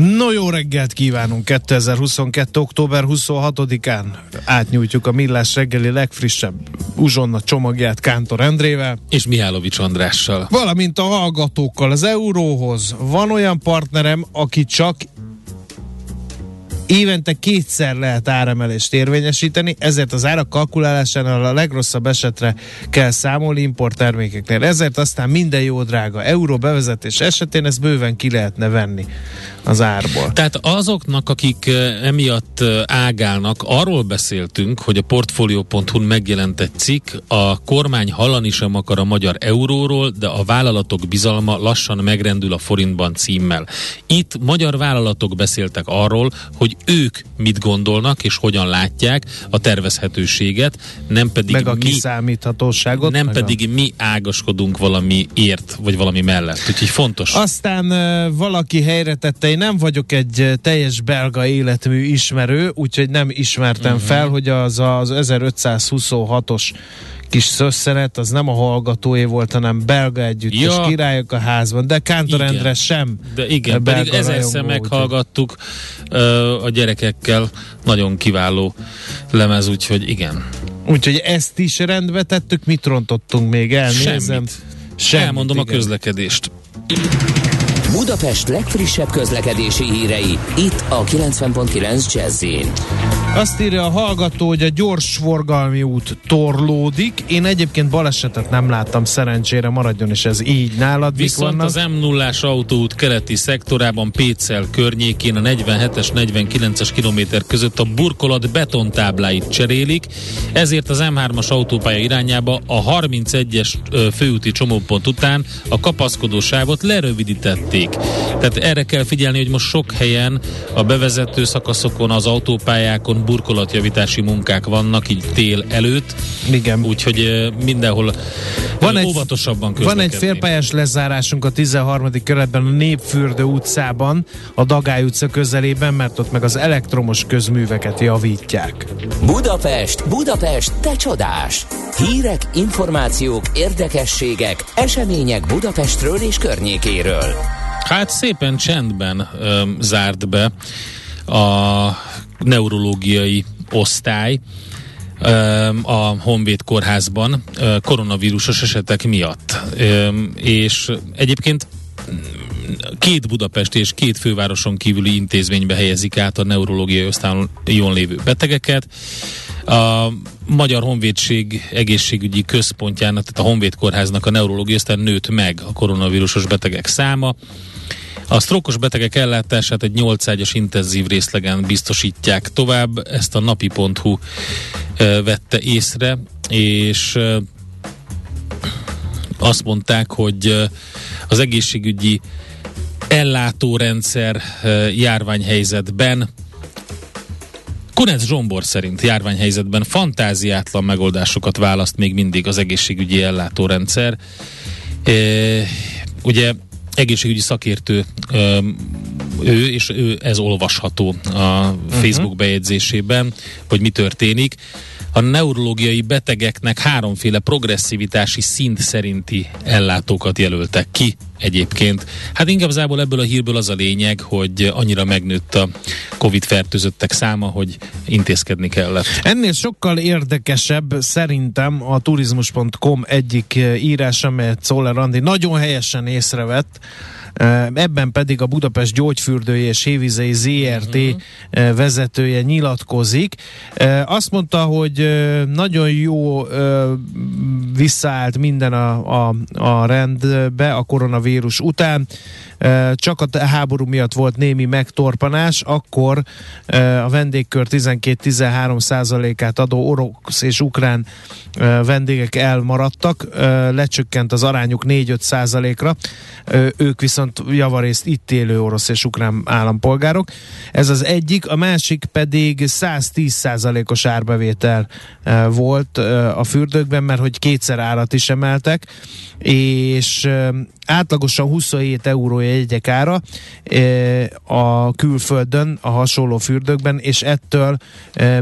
No jó reggelt kívánunk 2022. október 26-án. Átnyújtjuk a Millás reggeli legfrissebb uzsonna csomagját Kántor Endrével, És Mihálovics Andrással. valamint a hallgatókkal az euróhoz. Van olyan partnerem, aki csak évente kétszer lehet áremelést érvényesíteni, ezért az árak kalkulálásánál a legrosszabb esetre kell számolni importtermékeknél. Ezért aztán minden jó drága euró bevezetés esetén ezt bőven ki lehetne venni az árból. Tehát azoknak, akik emiatt ágálnak, arról beszéltünk, hogy a Portfolio.hu-n megjelent egy cikk, a kormány hallani sem akar a magyar euróról, de a vállalatok bizalma lassan megrendül a forintban címmel. Itt magyar vállalatok beszéltek arról, hogy ők mit gondolnak és hogyan látják a tervezhetőséget, nem pedig Meg a mi kiszámíthatóságot. nem pedig mi ágaskodunk valami ért, vagy valami mellett. Úgyhogy fontos. A... Aztán valaki helyre tette, én nem vagyok egy teljes belga életmű ismerő, úgyhogy nem ismertem uh-huh. fel, hogy az az 1526-os kis szösszenet, az nem a hallgatóé volt, hanem belga együttes Ja. királyok a házban, de Kántor Igen. Endre sem De igen, belga pedig ezerszer meghallgattuk ö, a gyerekekkel. Nagyon kiváló lemez, úgyhogy igen. Úgyhogy, ezt is rendbe tettük, mit rontottunk még el? Nézem. Semmit. Semmit, Elmondom a igen. közlekedést. Budapest legfrissebb közlekedési hírei, itt a 90.9 jazz Azt írja a hallgató, hogy a gyors forgalmi út torlódik. Én egyébként balesetet nem láttam, szerencsére maradjon is ez így. Nálad Viszont az m 0 autóút keleti szektorában Pécel környékén a 47-es, 49-es kilométer között a burkolat betontábláit cserélik, ezért az M3-as autópálya irányába a 31-es ö, főúti csomópont után a kapaszkodó sávot lerövidítették. Tehát erre kell figyelni, hogy most sok helyen a bevezető szakaszokon, az autópályákon burkolatjavítási munkák vannak, így tél előtt, Igen. úgyhogy mindenhol Van egy- óvatosabban Van egy félpályás lezárásunk a 13. kerületben a Népfürdő utcában, a Dagály utca közelében, mert ott meg az elektromos közműveket javítják. Budapest, Budapest, te csodás! Hírek, információk, érdekességek, események Budapestről és környékéről. Hát szépen csendben öm, zárt be a neurológiai osztály. a Honvéd kórházban koronavírusos esetek miatt. És egyébként két Budapest és két fővároson kívüli intézménybe helyezik át a neurológiai osztályon lévő betegeket. A Magyar Honvédség egészségügyi központjának, tehát a Honvéd kórháznak a neurológiai osztályon nőtt meg a koronavírusos betegek száma. A sztrókos betegek ellátását egy 8 ágyas intenzív részlegen biztosítják tovább, ezt a napi.hu vette észre, és azt mondták, hogy az egészségügyi ellátórendszer járványhelyzetben Kunec Zsombor szerint járványhelyzetben fantáziátlan megoldásokat választ még mindig az egészségügyi ellátórendszer. E, ugye egészségügyi szakértő ő, és ő, ez olvasható a uh-huh. Facebook bejegyzésében, hogy mi történik a neurológiai betegeknek háromféle progresszivitási szint szerinti ellátókat jelöltek ki egyébként. Hát inkább ebből a hírből az a lényeg, hogy annyira megnőtt a Covid fertőzöttek száma, hogy intézkedni kellett. Ennél sokkal érdekesebb szerintem a turizmus.com egyik írása, amelyet Szoller Andi nagyon helyesen észrevett, Ebben pedig a Budapest gyógyfürdői és Hévizei ZRT uh-huh. vezetője nyilatkozik. Azt mondta, hogy nagyon jó visszaállt minden a, a, a rendbe a koronavírus után, csak a háború miatt volt némi megtorpanás, akkor a vendégkör 12-13 százalékát adó orosz és ukrán vendégek elmaradtak, lecsökkent az arányuk 4-5 százalékra, ők viszont javarészt itt élő orosz és ukrán állampolgárok. Ez az egyik, a másik pedig 110 százalékos árbevétel volt a fürdőkben, mert hogy kétszer árat is emeltek, és átlagosan 27 euró jegyek ára a külföldön, a hasonló fürdőkben, és ettől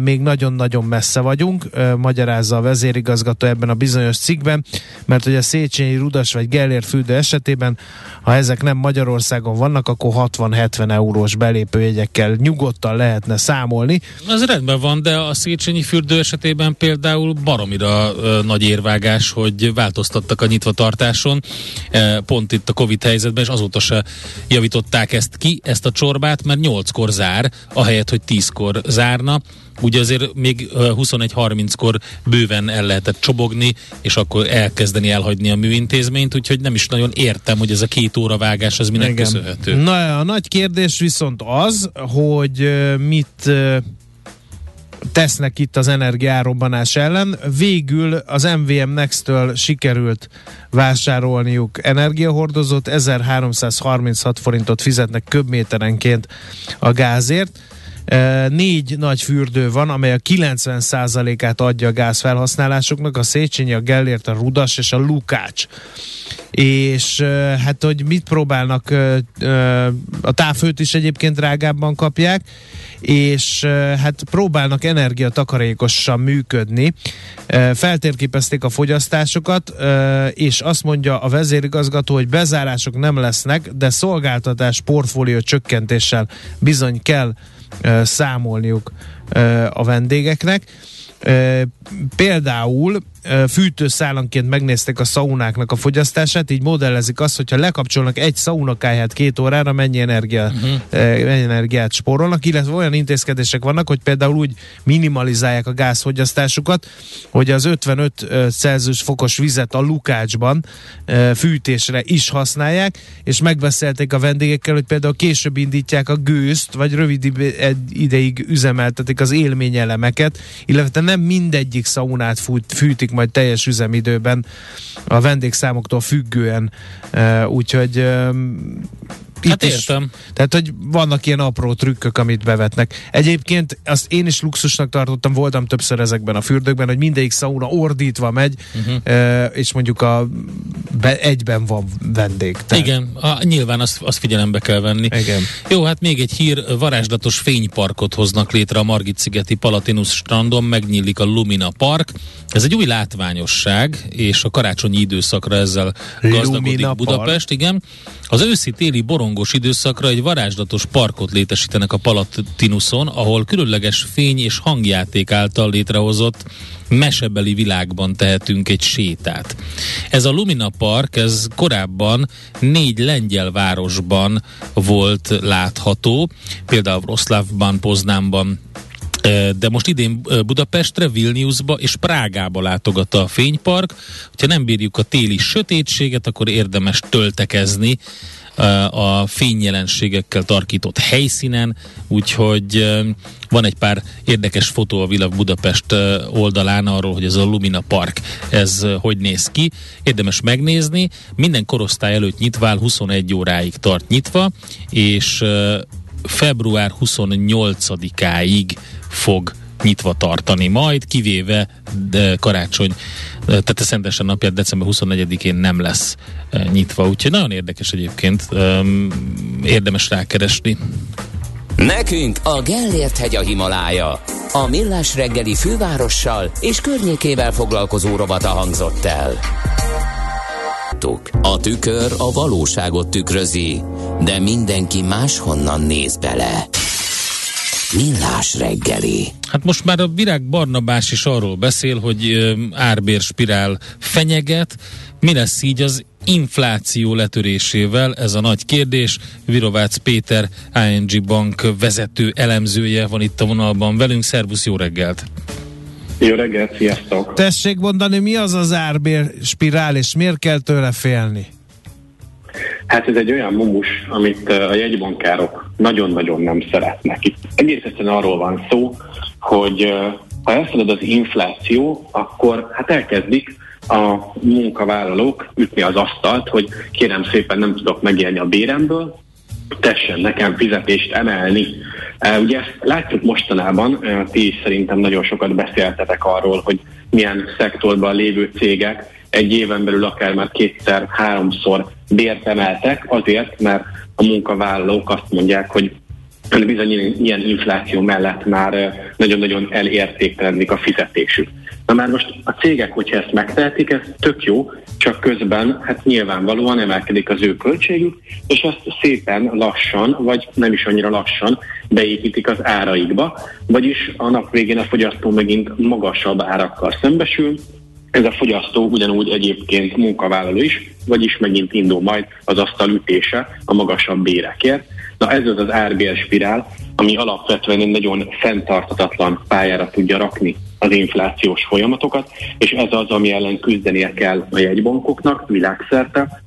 még nagyon-nagyon messze vagyunk, magyarázza a vezérigazgató ebben a bizonyos cikkben, mert hogy a Széchenyi, Rudas vagy Gellér fürdő esetében, ha ezek nem Magyarországon vannak, akkor 60-70 eurós belépőjegyekkel nyugodtan lehetne számolni. Ez rendben van, de a Széchenyi fürdő esetében például baromira nagy érvágás, hogy változtattak a nyitvatartáson. E, pont itt a Covid helyzetben, és azóta se javították ezt ki, ezt a csorbát, mert 8-kor zár, ahelyett, hogy 10-kor zárna. Ugye azért még 21-30-kor bőven el lehetett csobogni, és akkor elkezdeni elhagyni a műintézményt, úgyhogy nem is nagyon értem, hogy ez a két óra vágás az minek Igen. köszönhető. Na, a nagy kérdés viszont az, hogy mit tesznek itt az energiárobbanás ellen. Végül az MVM Next-től sikerült vásárolniuk energiahordozót, 1336 forintot fizetnek köbméterenként a gázért. Négy nagy fürdő van, amely a 90%-át adja a gázfelhasználásoknak, a Széchenyi, a Gellért, a Rudas és a Lukács. És hát, hogy mit próbálnak, a távfőt is egyébként drágábban kapják, és hát próbálnak energiatakarékosan működni. Feltérképezték a fogyasztásokat, és azt mondja a vezérigazgató, hogy bezárások nem lesznek, de szolgáltatás portfólió csökkentéssel bizony kell számolniuk a vendégeknek. Például fűtőszálanként megnézték a szaunáknak a fogyasztását, így modellezik azt, hogyha lekapcsolnak egy szaunakáját két órára, mennyi, energia, uh-huh. mennyi energiát spórolnak, illetve olyan intézkedések vannak, hogy például úgy minimalizálják a gázfogyasztásukat, hogy az 55 Celsius fokos vizet a lukácsban fűtésre is használják, és megbeszélték a vendégekkel, hogy például később indítják a gőzt, vagy rövid ideig üzemeltetik az élményelemeket, illetve nem mindegyik szaunát fűtik majd teljes üzemidőben a vendégszámoktól függően, úgyhogy itt hát értem. Is, tehát, hogy vannak ilyen apró trükkök, amit bevetnek. Egyébként azt én is luxusnak tartottam, voltam többször ezekben a fürdőkben, hogy mindegyik szauna ordítva megy, uh-huh. és mondjuk a be, egyben van vendég. Tehát. Igen, a, nyilván azt, azt figyelembe kell venni. Igen. Jó, hát még egy hír, varázslatos fényparkot hoznak létre a Margit-szigeti Palatinus strandon, megnyílik a Lumina Park. Ez egy új látványosság, és a karácsonyi időszakra ezzel gazdagodik Lumina Budapest, Park. igen. Az őszi-téli borong borongós időszakra egy varázslatos parkot létesítenek a Palatinuson, ahol különleges fény és hangjáték által létrehozott mesebeli világban tehetünk egy sétát. Ez a Lumina Park, ez korábban négy lengyel városban volt látható, például Roszlávban, Poznámban, de most idén Budapestre, Vilniusba és Prágába látogat a fénypark. Ha nem bírjuk a téli sötétséget, akkor érdemes töltekezni a fényjelenségekkel tarkított helyszínen, úgyhogy van egy pár érdekes fotó a Világ Budapest oldalán arról, hogy ez a Lumina Park, ez hogy néz ki. Érdemes megnézni, minden korosztály előtt nyitvál, 21 óráig tart nyitva, és február 28-áig fog nyitva tartani majd, kivéve de karácsony, tehát a Szentesen napját december 24-én nem lesz nyitva, úgyhogy nagyon érdekes egyébként, érdemes rákeresni. Nekünk a Gellért hegy a Himalája. A Millás reggeli fővárossal és környékével foglalkozó robata hangzott el. A tükör a valóságot tükrözi, de mindenki máshonnan néz bele. Millás reggeli. Hát most már a Virág Barnabás is arról beszél, hogy árbérspirál fenyeget. Mi lesz így az infláció letörésével? Ez a nagy kérdés. Virovácz Péter, ING Bank vezető elemzője van itt a vonalban velünk. Szervusz, jó reggelt! Jó reggelt, sziasztok! Tessék mondani, mi az az árbérspirál, és miért kell tőle félni? Hát ez egy olyan mumus, amit a jegybankárok nagyon-nagyon nem szeretnek. Itt egész egyszerűen arról van szó, hogy ha elszalad az infláció, akkor hát elkezdik a munkavállalók ütni az asztalt, hogy kérem szépen nem tudok megélni a béremből, tessen nekem fizetést emelni. Ugye ezt látjuk mostanában, ti is szerintem nagyon sokat beszéltetek arról, hogy milyen szektorban lévő cégek egy éven belül akár már kétszer, háromszor bért emeltek, azért, mert a munkavállalók azt mondják, hogy bizony ilyen infláció mellett már nagyon-nagyon elértéktelenik a fizetésük. Na már most a cégek, hogyha ezt megtehetik, ez tök jó, csak közben hát nyilvánvalóan emelkedik az ő költségük, és ezt szépen lassan, vagy nem is annyira lassan beépítik az áraikba, vagyis a nap végén a fogyasztó megint magasabb árakkal szembesül, ez a fogyasztó ugyanúgy egyébként munkavállaló is, vagyis megint indul majd az asztal ütése a magasabb bérekért. Na ez az az árbér spirál, ami alapvetően egy nagyon fenntartatatlan pályára tudja rakni az inflációs folyamatokat, és ez az, ami ellen küzdenie kell a jegybankoknak világszerte,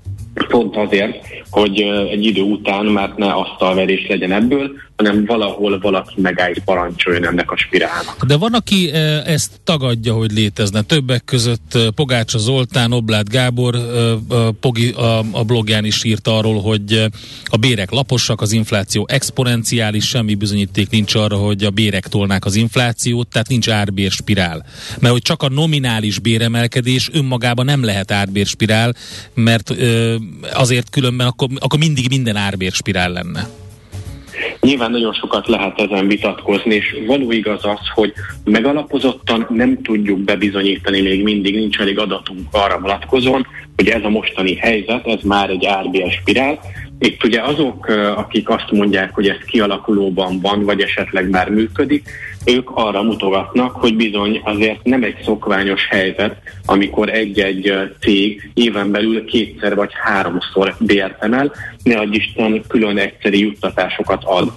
pont azért, hogy egy idő után már ne asztalverés legyen ebből, hanem valahol valaki megáll parancsoljon ennek a spirálnak. De van, aki ezt tagadja, hogy létezne. Többek között Pogácsa Zoltán, Oblát Gábor Pogi a blogján is írt arról, hogy a bérek laposak, az infláció exponenciális, semmi bizonyíték nincs arra, hogy a bérek tolnák az inflációt, tehát nincs árbérspirál. Mert hogy csak a nominális béremelkedés önmagában nem lehet árbérspirál, mert azért különben akkor, akkor mindig minden árbérspirál lenne. Nyilván nagyon sokat lehet ezen vitatkozni, és való igaz az, hogy megalapozottan nem tudjuk bebizonyítani, még mindig nincs elég adatunk arra vonatkozóan, hogy ez a mostani helyzet, ez már egy RBS spirál. Itt ugye azok, akik azt mondják, hogy ez kialakulóban van, vagy esetleg már működik, ők arra mutogatnak, hogy bizony azért nem egy szokványos helyzet, amikor egy-egy cég éven belül kétszer vagy háromszor bért emel, ne adj Isten külön egyszeri juttatásokat ad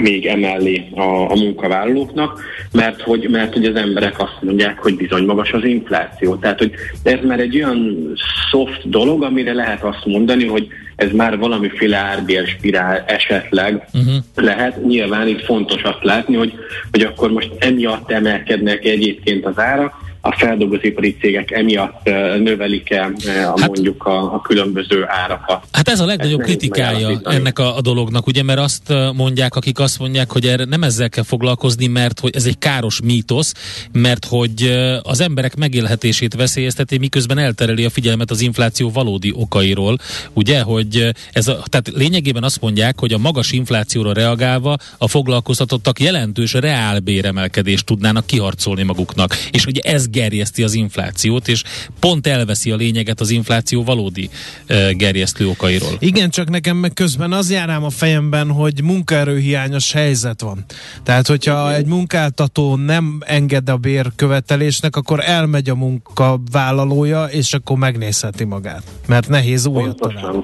még emellé a, a munkavállalóknak, mert hogy, mert hogy az emberek azt mondják, hogy bizony magas az infláció. Tehát, hogy ez már egy olyan soft dolog, amire lehet azt mondani, hogy ez már valamiféle árbérspirál esetleg uh-huh. lehet. Nyilván itt fontos azt látni, hogy, hogy akkor most emiatt emelkednek egyébként az árak, a feldolgozóipari cégek emiatt növelik-e hát, mondjuk a, a különböző árakat. Hát ez a legnagyobb ez kritikája ennek a, a dolognak, ugye, mert azt mondják, akik azt mondják, hogy erre nem ezzel kell foglalkozni, mert hogy ez egy káros mítosz, mert hogy az emberek megélhetését veszélyezteti, miközben eltereli a figyelmet az infláció valódi okairól, ugye, hogy ez a, tehát lényegében azt mondják, hogy a magas inflációra reagálva a foglalkoztatottak jelentős reálbéremelkedést tudnának kiharcolni maguknak. És ugye ez gerjeszti az inflációt, és pont elveszi a lényeget az infláció valódi uh, gerjesztő okairól. Igen, csak nekem meg közben az járám a fejemben, hogy munkaerőhiányos helyzet van. Tehát, hogyha egy munkáltató nem enged a bérkövetelésnek, akkor elmegy a munkavállalója, és akkor megnézheti magát. Mert nehéz újat találni.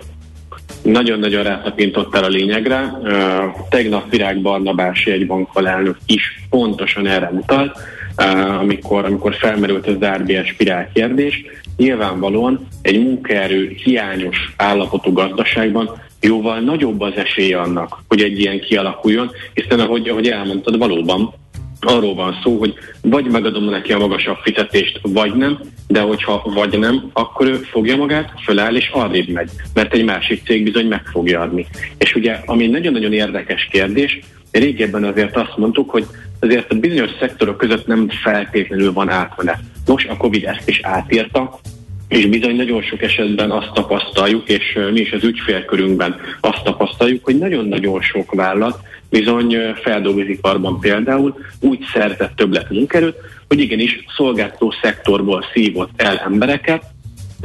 Nagyon-nagyon rátapintottál a lényegre. Tegnap Virág Barnabás jegybankkal elnök is pontosan erre utalt, amikor, amikor felmerült az RBS spirál kérdés. Nyilvánvalóan egy munkaerő hiányos állapotú gazdaságban jóval nagyobb az esély annak, hogy egy ilyen kialakuljon, hiszen ahogy, ahogy elmondtad, valóban arról van szó, hogy vagy megadom neki a magasabb fizetést, vagy nem, de hogyha vagy nem, akkor ő fogja magát, föláll és arrébb megy, mert egy másik cég bizony meg fogja adni. És ugye, ami nagyon-nagyon érdekes kérdés, régebben azért azt mondtuk, hogy azért a bizonyos szektorok között nem feltétlenül van átmenet. Nos, a Covid ezt is átírta, és bizony nagyon sok esetben azt tapasztaljuk, és mi is az ügyfélkörünkben azt tapasztaljuk, hogy nagyon-nagyon sok vállalat bizony feldolgozóiparban például úgy szerzett többlet munkerőt, hogy igenis szolgáltató szektorból szívott el embereket,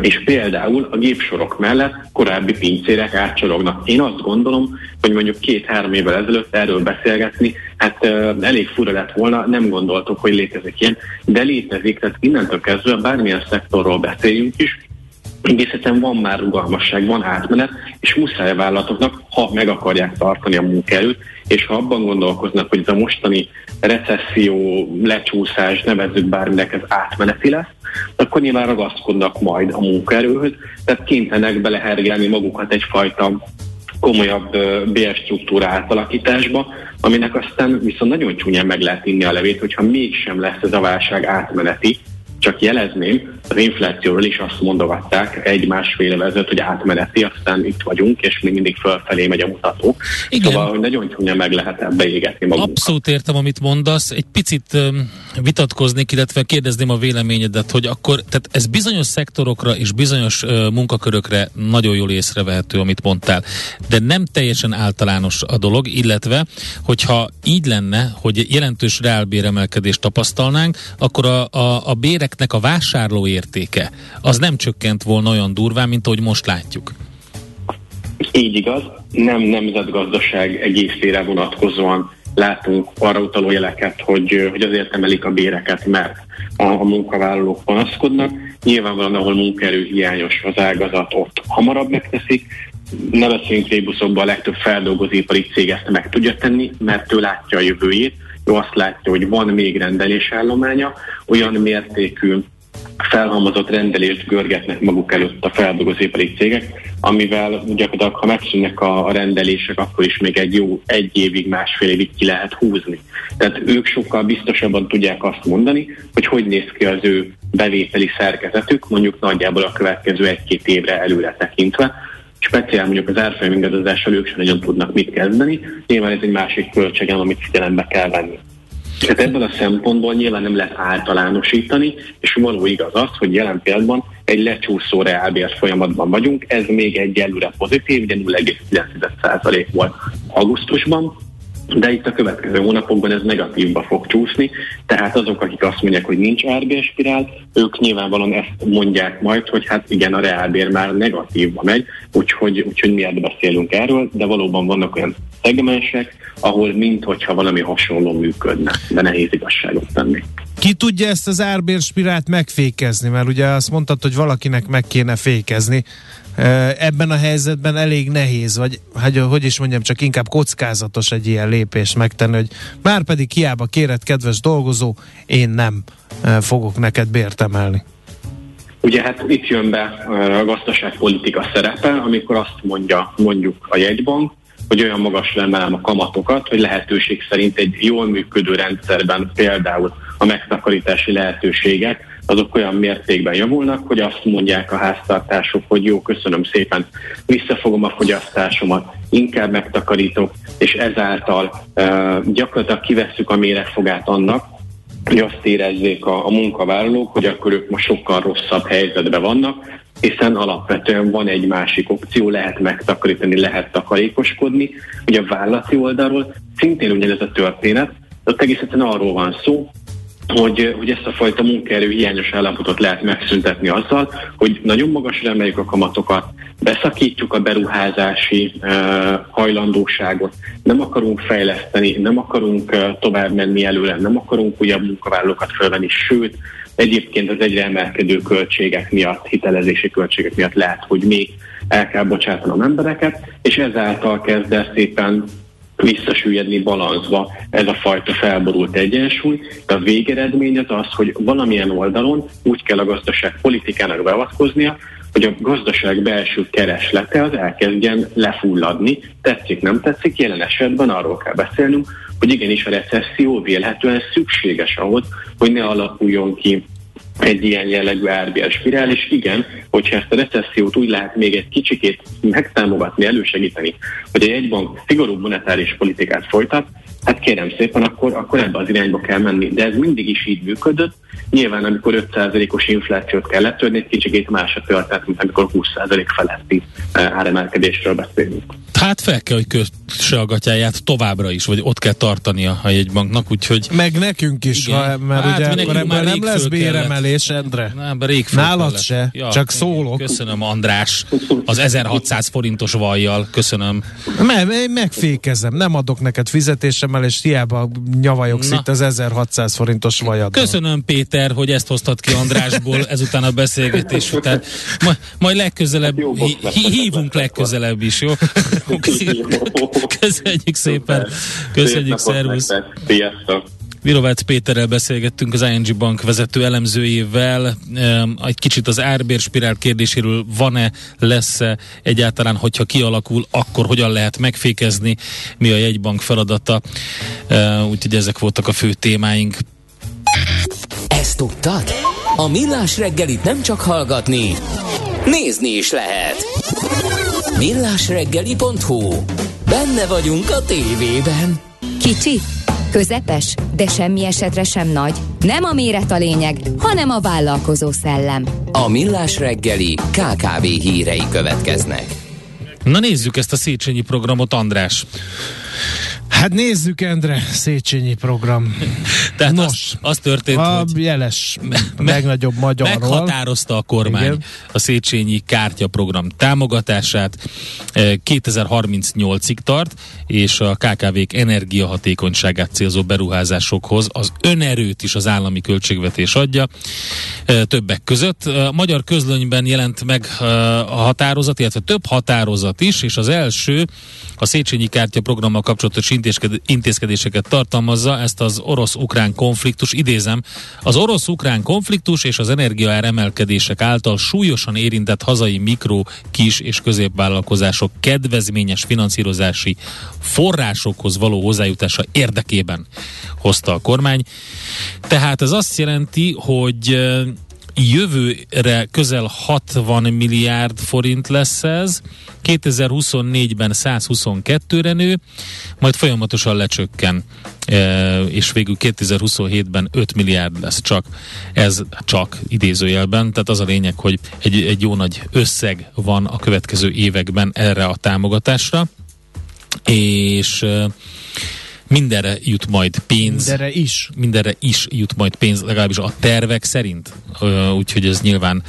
és például a gépsorok mellett korábbi pincérek átcsorognak. Én azt gondolom, hogy mondjuk két-három évvel ezelőtt erről beszélgetni, hát elég fura lett volna, nem gondoltuk, hogy létezik ilyen, de létezik, tehát innentől kezdve bármilyen szektorról beszéljünk is, egészen van már rugalmasság, van átmenet, és muszáj a vállalatoknak, ha meg akarják tartani a munkaerőt, és ha abban gondolkoznak, hogy ez a mostani recesszió, lecsúszás, nevezzük bárminek, ez átmeneti lesz, akkor nyilván ragaszkodnak majd a munkaerőhöz, tehát kénytelenek belehergelni magukat egyfajta komolyabb bérstruktúra átalakításba, aminek aztán viszont nagyon csúnyán meg lehet inni a levét, hogyha mégsem lesz ez a válság átmeneti, csak jelezném, az inflációról is azt mondogatták egy-másfél éve ezelőtt, hogy átmeneti, aztán itt vagyunk, és még mindig fölfelé megy a mutató. Igen. Szóval, hogy nagyon csúnya meg lehet ebbe égetni magunkat. Abszolút értem, amit mondasz. Egy picit vitatkoznék, illetve kérdezném a véleményedet, hogy akkor, tehát ez bizonyos szektorokra és bizonyos munkakörökre nagyon jól észrevehető, amit mondtál, de nem teljesen általános a dolog, illetve, hogyha így lenne, hogy jelentős reálbéremelkedést tapasztalnánk, akkor a, a, a béreknek a vásárlói értéke, az nem csökkent volna olyan durván, mint ahogy most látjuk. Így igaz, nem nemzetgazdaság egészére vonatkozóan látunk arra utaló jeleket, hogy, hogy azért emelik a béreket, mert a, a munkavállalók panaszkodnak. Nyilvánvalóan, ahol munkaerő hiányos az ágazat, ott hamarabb megteszik. Ne beszéljünk rébuszokban, a legtöbb feldolgozóipari cég ezt meg tudja tenni, mert ő látja a jövőjét, ő azt látja, hogy van még rendelésállománya, olyan mértékű felhalmozott rendelést görgetnek maguk előtt a feldolgozóipari cégek, amivel gyakorlatilag, ha megszűnnek a, rendelések, akkor is még egy jó egy évig, másfél évig ki lehet húzni. Tehát ők sokkal biztosabban tudják azt mondani, hogy hogy néz ki az ő bevételi szerkezetük, mondjuk nagyjából a következő egy-két évre előre tekintve, speciál mondjuk az árfolyam ők sem nagyon tudnak mit kezdeni, nyilván ez egy másik költségem, amit figyelembe kell venni. Tehát ebből a szempontból nyilván nem lehet általánosítani, és való igaz az, hogy jelen pillanatban egy lecsúszó reálbér folyamatban vagyunk, ez még egy előre pozitív, ugye 0,9% volt augusztusban, de itt a következő hónapokban ez negatívba fog csúszni, tehát azok, akik azt mondják, hogy nincs árbér spirál, ők nyilvánvalóan ezt mondják majd, hogy hát igen, a reálbér már negatívba megy, úgyhogy, úgyhogy miért beszélünk erről, de valóban vannak olyan szegmensek, ahol minthogyha valami hasonló működne, de nehéz igazságot tenni. Ki tudja ezt az árbérspirált megfékezni? Mert ugye azt mondtad, hogy valakinek meg kéne fékezni. Ebben a helyzetben elég nehéz, vagy hogy, hogy is mondjam, csak inkább kockázatos egy ilyen lépés megtenni, hogy már pedig hiába kéred, kedves dolgozó, én nem fogok neked bért emelni. Ugye hát itt jön be a gazdaságpolitika szerepe, amikor azt mondja mondjuk a jegybank, hogy olyan magasra emelem a kamatokat, hogy lehetőség szerint egy jól működő rendszerben például a megtakarítási lehetőségek azok olyan mértékben javulnak, hogy azt mondják a háztartások, hogy jó, köszönöm szépen, visszafogom a fogyasztásomat, inkább megtakarítok, és ezáltal gyakorlatilag kivesszük a méregfogát annak, hogy azt érezzék a, a munkavállalók, hogy akkor ők most sokkal rosszabb helyzetben vannak, hiszen alapvetően van egy másik opció, lehet megtakarítani, lehet takarékoskodni. Ugye a vállalati oldalról szintén ugyanez a történet, ott egész arról van szó, hogy, hogy ezt a fajta munkaerő hiányos állapotot lehet megszüntetni azzal, hogy nagyon magasra emeljük a kamatokat, beszakítjuk a beruházási uh, hajlandóságot, nem akarunk fejleszteni, nem akarunk uh, tovább menni előle, nem akarunk újabb munkavállalókat felvenni, sőt, egyébként az egyre emelkedő költségek miatt, hitelezési költségek miatt lehet, hogy még el kell bocsátanom embereket, és ezáltal kezd el szépen visszasüllyedni balanszba ez a fajta felborult egyensúly. De a végeredmény az hogy valamilyen oldalon úgy kell a gazdaság politikának beavatkoznia, hogy a gazdaság belső kereslete az elkezdjen lefulladni. Tetszik, nem tetszik, jelen esetben arról kell beszélnünk, hogy igenis a recesszió vélhetően szükséges ahhoz, hogy ne alakuljon ki egy ilyen jellegű árbér spirál, és igen, hogyha ezt a recessziót úgy lehet még egy kicsikét megtámogatni, elősegíteni, hogy a jegybank szigorú monetáris politikát folytat, hát kérem szépen, akkor, akkor ebbe az irányba kell menni. De ez mindig is így működött. Nyilván, amikor 5%-os inflációt kell letörni, egy kicsikét más a történet, mint amikor 20% feletti eh, áremelkedésről beszélünk. Hát fel kell, hogy kösse a gatyáját továbbra is, vagy ott kell tartania a jegybanknak, úgyhogy... Meg nekünk is, ha, mert hát, ugye akkor ebben nem lesz béremelés, Endre. Nem, rég Nálad se, ja, csak szólok. Köszönöm, András, az 1600 forintos vajjal, köszönöm. Me, én megfékezem, nem adok neked fizetésemelést, hiába nyavajogsz Na. itt az 1600 forintos vajad. Köszönöm, Péter, hogy ezt hoztad ki Andrásból ezután a beszélgetés után. Ma, majd legközelebb, hívunk legközelebb is, jó? Köszönjük szépen. Köszönjük, szervusz. Sziasztok. Virovácz Péterrel beszélgettünk az ING Bank vezető elemzőjével. Egy kicsit az árbérspirál kérdéséről van-e, lesz-e egyáltalán, hogyha kialakul, akkor hogyan lehet megfékezni, mi a jegybank feladata. Úgyhogy ezek voltak a fő témáink. Ezt tudtad? A Millás reggelit nem csak hallgatni, nézni is lehet. Millásreggeli.hu Benne vagyunk a tévében. Kicsi, közepes, de semmi esetre sem nagy. Nem a méret a lényeg, hanem a vállalkozó szellem. A Millás reggeli KKV hírei következnek. Na nézzük ezt a Széchenyi programot, András. Hát nézzük, Endre, Széchenyi program. Tehát Nos, az, az történt, a hogy jeles, me, legnagyobb magyarról. Meghatározta a kormány Igen. a Széchenyi kártyaprogram támogatását. 2038-ig eh, tart, és a KKV-k energiahatékonyságát célzó beruházásokhoz az önerőt is az állami költségvetés adja. Eh, többek között. A magyar közlönyben jelent meg eh, a határozat, illetve több határozat is, és az első a Széchenyi kártya programmal kapcsolatos intézkedéseket tartalmazza, ezt az orosz-ukrán konfliktus, idézem, az orosz-ukrán konfliktus és az energiaár emelkedések által súlyosan érintett hazai mikro, kis és középvállalkozások kedvezményes finanszírozási forrásokhoz való hozzájutása érdekében hozta a kormány. Tehát ez azt jelenti, hogy jövőre közel 60 milliárd forint lesz ez, 2024-ben 122-re nő, majd folyamatosan lecsökken, e, és végül 2027-ben 5 milliárd lesz csak. Ez csak idézőjelben, tehát az a lényeg, hogy egy, egy jó nagy összeg van a következő években erre a támogatásra, és e, mindenre jut majd pénz. Mindenre is. Mindenre is jut majd pénz, legalábbis a tervek szerint. Úgyhogy ez nyilván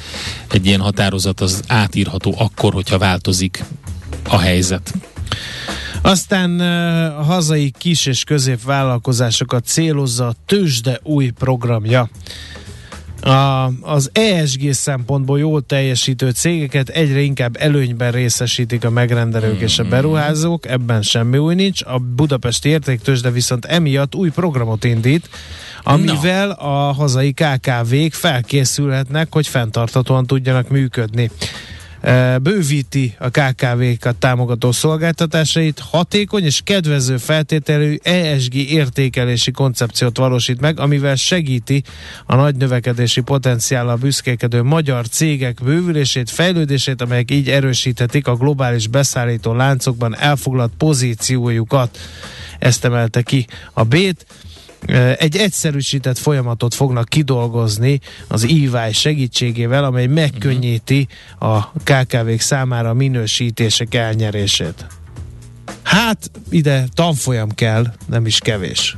egy ilyen határozat az átírható akkor, hogyha változik a helyzet. Aztán a hazai kis és középvállalkozásokat célozza a tőzsde új programja. A, az ESG szempontból jól teljesítő cégeket egyre inkább előnyben részesítik a megrendelők mm-hmm. és a beruházók, ebben semmi új nincs. A Budapesti Értéktősde viszont emiatt új programot indít, amivel no. a hazai KKV-k felkészülhetnek, hogy fenntartatóan tudjanak működni bővíti a KKV-kat támogató szolgáltatásait, hatékony és kedvező feltételű ESG értékelési koncepciót valósít meg, amivel segíti a nagy növekedési potenciállal büszkékedő magyar cégek bővülését, fejlődését, amelyek így erősíthetik a globális beszállító láncokban elfoglalt pozíciójukat. Ezt emelte ki a Bét egy egyszerűsített folyamatot fognak kidolgozni az EY segítségével, amely megkönnyíti a KKV-k számára a minősítések elnyerését. Hát ide tanfolyam kell, nem is kevés.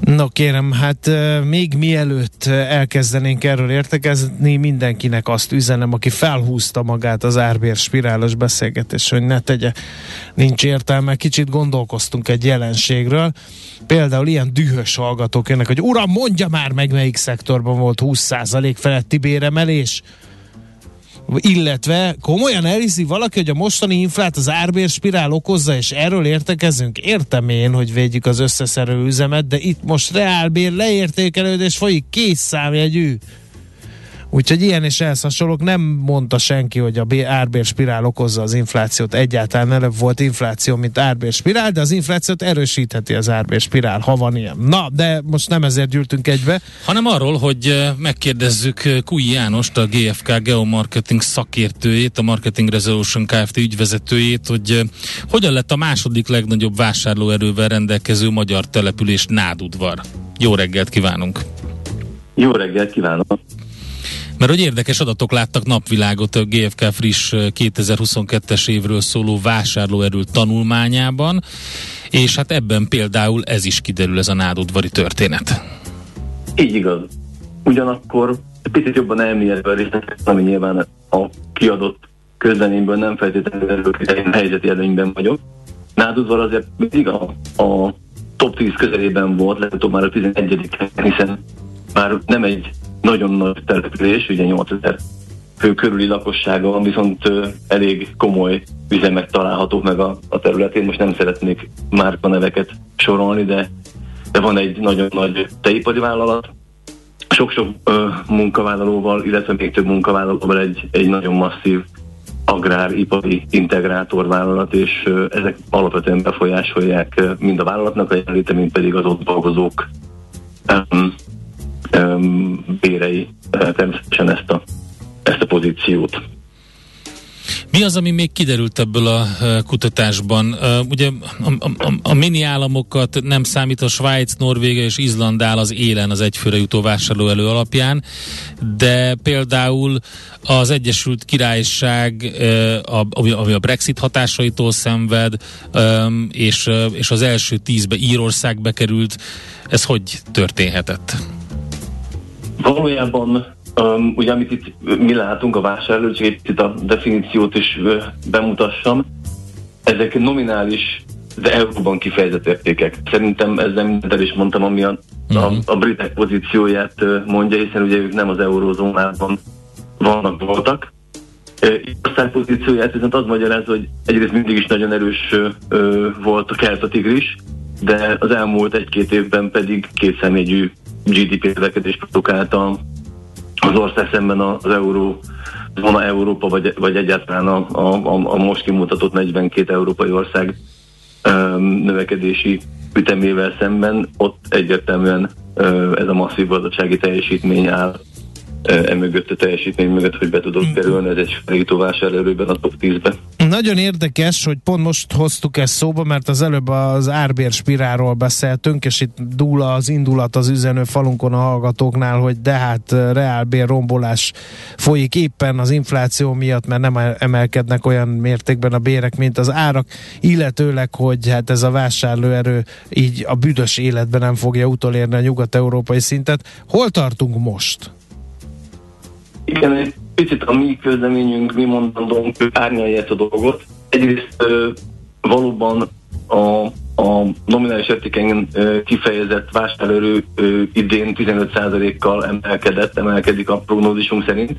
No kérem, hát még mielőtt elkezdenénk erről értekezni, mindenkinek azt üzenem, aki felhúzta magát az árbér spirálos beszélgetés, hogy ne tegye, nincs értelme. Kicsit gondolkoztunk egy jelenségről. Például ilyen dühös hallgatók jönnek, hogy uram, mondja már meg, melyik szektorban volt 20% feletti béremelés illetve komolyan elhiszi valaki, hogy a mostani inflát az árbér spirál okozza, és erről értekezünk. Értem én, hogy védjük az összeszerő üzemet, de itt most reálbér leértékelődés folyik kész számjegyű. Úgyhogy ilyen és ehhez hasonlók nem mondta senki, hogy a árbér spirál okozza az inflációt. Egyáltalán előbb volt infláció, mint árbér spirál, de az inflációt erősítheti az árbér spirál, ha van ilyen. Na, de most nem ezért gyűltünk egybe. Hanem arról, hogy megkérdezzük Kui Jánost, a GFK Geomarketing szakértőjét, a Marketing Resolution Kft. ügyvezetőjét, hogy hogyan lett a második legnagyobb vásárlóerővel rendelkező magyar település Nádudvar. Jó reggelt kívánunk! Jó reggelt kívánok! Mert hogy érdekes adatok láttak napvilágot a GFK friss 2022-es évről szóló vásárlóerő tanulmányában, és hát ebben például ez is kiderül, ez a nádudvari történet. Így igaz. Ugyanakkor picit jobban elmélyedve a részleteket, ami nyilván a kiadott közleményből nem feltétlenül előbb helyzeti előnyben vagyok. Nádudvar azért mindig a, a top 10 közelében volt, legutóbb már a 11 hiszen már nem egy nagyon nagy település, ugye 8000 fő körüli lakossága van, viszont elég komoly üzemek találhatók meg a, a területén. Most nem szeretnék márka neveket sorolni, de, de van egy nagyon nagy teipari vállalat, sok-sok ö, munkavállalóval, illetve még több munkavállalóval egy, egy nagyon masszív agráripari integrátorvállalat, és ö, ezek alapvetően befolyásolják ö, mind a vállalatnak a jelenléte, mind pedig az ott dolgozók bérei természetesen ezt a, ezt a pozíciót. Mi az, ami még kiderült ebből a kutatásban? Ugye a, a, a mini államokat nem számít a Svájc, Norvégia és Izland áll az élen az egyfőre jutó vásárlóelő alapján, de például az Egyesült Királyság, ami a Brexit hatásaitól szenved, és, és az első tízbe Írország bekerült, ez hogy történhetett? Valójában um, ugye amit itt mi látunk a vásárló, csak egy itt a definíciót is bemutassam, ezek nominális, de euróban kifejezett értékek. Szerintem ezzel mindent el is mondtam, ami a, uh-huh. a, mhm. a britek pozícióját mondja, hiszen ugye ők nem az eurózónában vannak, voltak. Aztán pozícióját viszont az magyaráz, hogy egyrészt mindig is nagyon erős ö, volt a kelt a tigris, de az elmúlt egy-két évben pedig kétszemélyű GDP növekedés produkálta az ország szemben az euró zóna Európa, vagy, vagy egyáltalán a, a, a, most kimutatott 42 európai ország um, növekedési ütemével szemben, ott egyértelműen uh, ez a masszív gazdasági teljesítmény áll emögött a teljesítmény mögött, hogy be tudok kerülni, ez egy felító vásárlóerőben a top 10-be. Nagyon érdekes, hogy pont most hoztuk ezt szóba, mert az előbb az árbér spirálról beszéltünk, és itt dúl az indulat az üzenő falunkon a hallgatóknál, hogy de hát reálbér rombolás folyik éppen az infláció miatt, mert nem emelkednek olyan mértékben a bérek, mint az árak, illetőleg, hogy hát ez a vásárlóerő így a büdös életben nem fogja utolérni a nyugat-európai szintet. Hol tartunk most? Igen, egy picit a mi közleményünk, mi mondandónk árnyalja ezt a dolgot. Egyrészt valóban a, a nominális értéken kifejezett vásárlóerő idén 15%-kal emelkedett, emelkedik a prognózisunk szerint.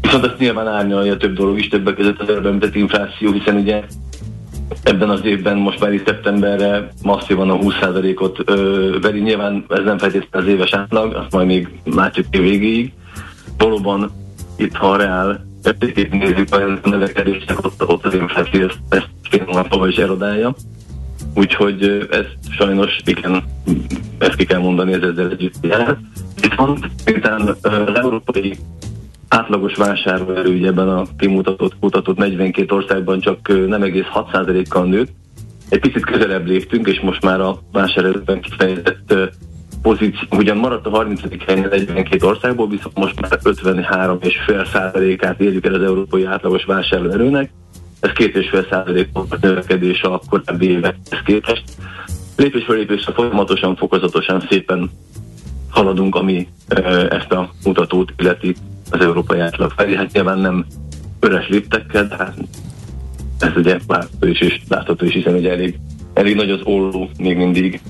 Viszont ezt nyilván árnyalja több dolog is, többek között az előbb infláció, hiszen ugye ebben az évben most már is szeptemberre masszívan a 20%-ot veri. Nyilván ez nem feltétlenül az éves átlag, azt majd még látjuk végéig valóban itt, ha a reál értékét nézzük, a növekedésnek ott, ott az infláció ezt, fél is erodálja. úgyhogy ezt sajnos igen, ezt ki kell mondani, ez ezzel együtt jár. Viszont miután az európai átlagos vásárlóerő ebben a kimutatott, mutatott 42 országban csak nem egész 6%-kal nőtt, egy picit közelebb léptünk, és most már a vásárlóerőben kifejezett pozíció, ugyan maradt a 30. helyen 42 országból, viszont most már 53,5 át érjük el az európai átlagos vásárlóerőnek. Ez 2,5 százalék növekedés a korábbi évekhez képest. Lépésről lépésre folyamatosan, fokozatosan szépen haladunk, ami ezt a mutatót illeti az európai átlag felé. Hát nyilván nem öres léptekkel, de hát ez ugye látható is, és látható is, hiszen ugye elég, elég nagy az olló még mindig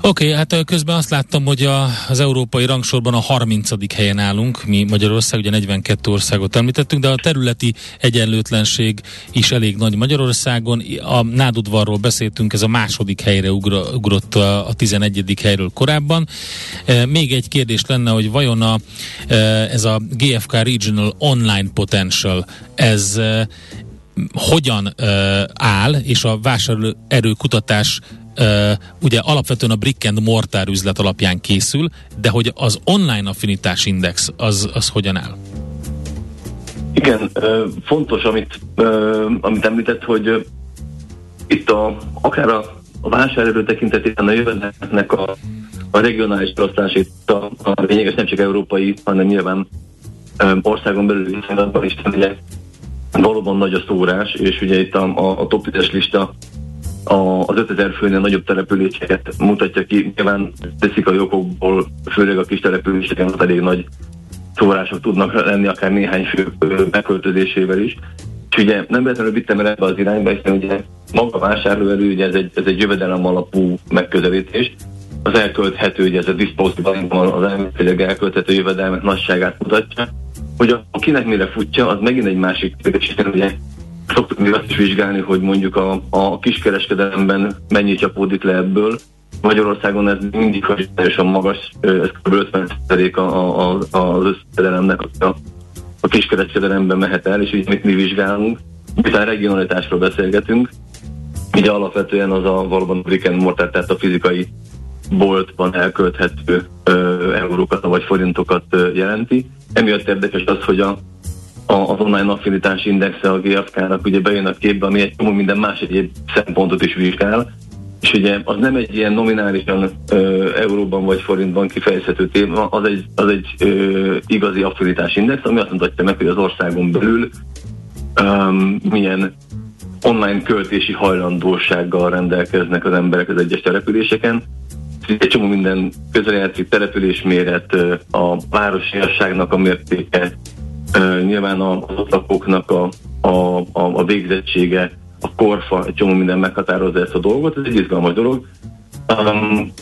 Oké, okay, hát közben azt láttam, hogy a, az európai rangsorban a 30. helyen állunk, mi Magyarország, ugye 42 országot említettünk, de a területi egyenlőtlenség is elég nagy Magyarországon. A nádudvarról beszéltünk, ez a második helyre ugrott a, a 11. helyről korábban. Még egy kérdés lenne, hogy vajon a, ez a GFK Regional Online Potential, ez hogyan áll, és a vásárlóerő kutatás ugye alapvetően a brick and mortar üzlet alapján készül, de hogy az online affinitás index az, az hogyan áll? Igen, fontos, amit, amit említett, hogy itt a, akár a, a vásárló tekintetében a jövedelmeknek a, a regionális elosztás itt a, a lényeges nem csak európai, hanem nyilván országon belül viszonylatban is ugye valóban nagy a szórás, és ugye itt a, a, a top 10 lista az 5000 főnél nagyobb településeket mutatja ki. Nyilván teszik a jogokból, főleg a kis településeken ott elég nagy szórások tudnak lenni, akár néhány fő beköltözésével is. És ugye nem véletlenül vittem el ebbe az irányba, hiszen ugye maga a vásárlóerő, ugye ez egy, ez egy jövedelem alapú megközelítés. Az elkölthető, ugye ez a disposable az elméletileg elkölthető jövedelmet nagyságát mutatja. Hogy a, akinek mire futja, az megint egy másik kérdés, ugye szoktuk mi azt is vizsgálni, hogy mondjuk a, a kiskereskedelemben mennyi csapódik le ebből. Magyarországon ez mindig hagyományosan magas, ez kb. 50% a, a, a, az összedelemnek a, a kiskereskedelemben mehet el, és így mit mi vizsgálunk. Miután regionalitásról beszélgetünk, ugye alapvetően az a valóban brick and mortar, tehát a fizikai boltban elkölthető ö, eurókat vagy forintokat ö, jelenti. Emiatt érdekes az, hogy a az online affinitás indexe a GFK-nak ugye bejön a képbe, ami egy csomó minden más egyéb szempontot is vizsgál, és ugye az nem egy ilyen nominálisan ö, euróban vagy forintban kifejezhető téma, az egy, az egy ö, igazi affinitás index, ami azt mutatja meg, hogy az országon belül ö, milyen online költési hajlandósággal rendelkeznek az emberek az egyes településeken. Egy csomó minden közeljátszik, településméret, a városiasságnak a mértéke, nyilván az lakóknak a, a, a, a végzettsége, a korfa, egy csomó minden meghatározza ezt a dolgot, ez egy izgalmas dolog. Um,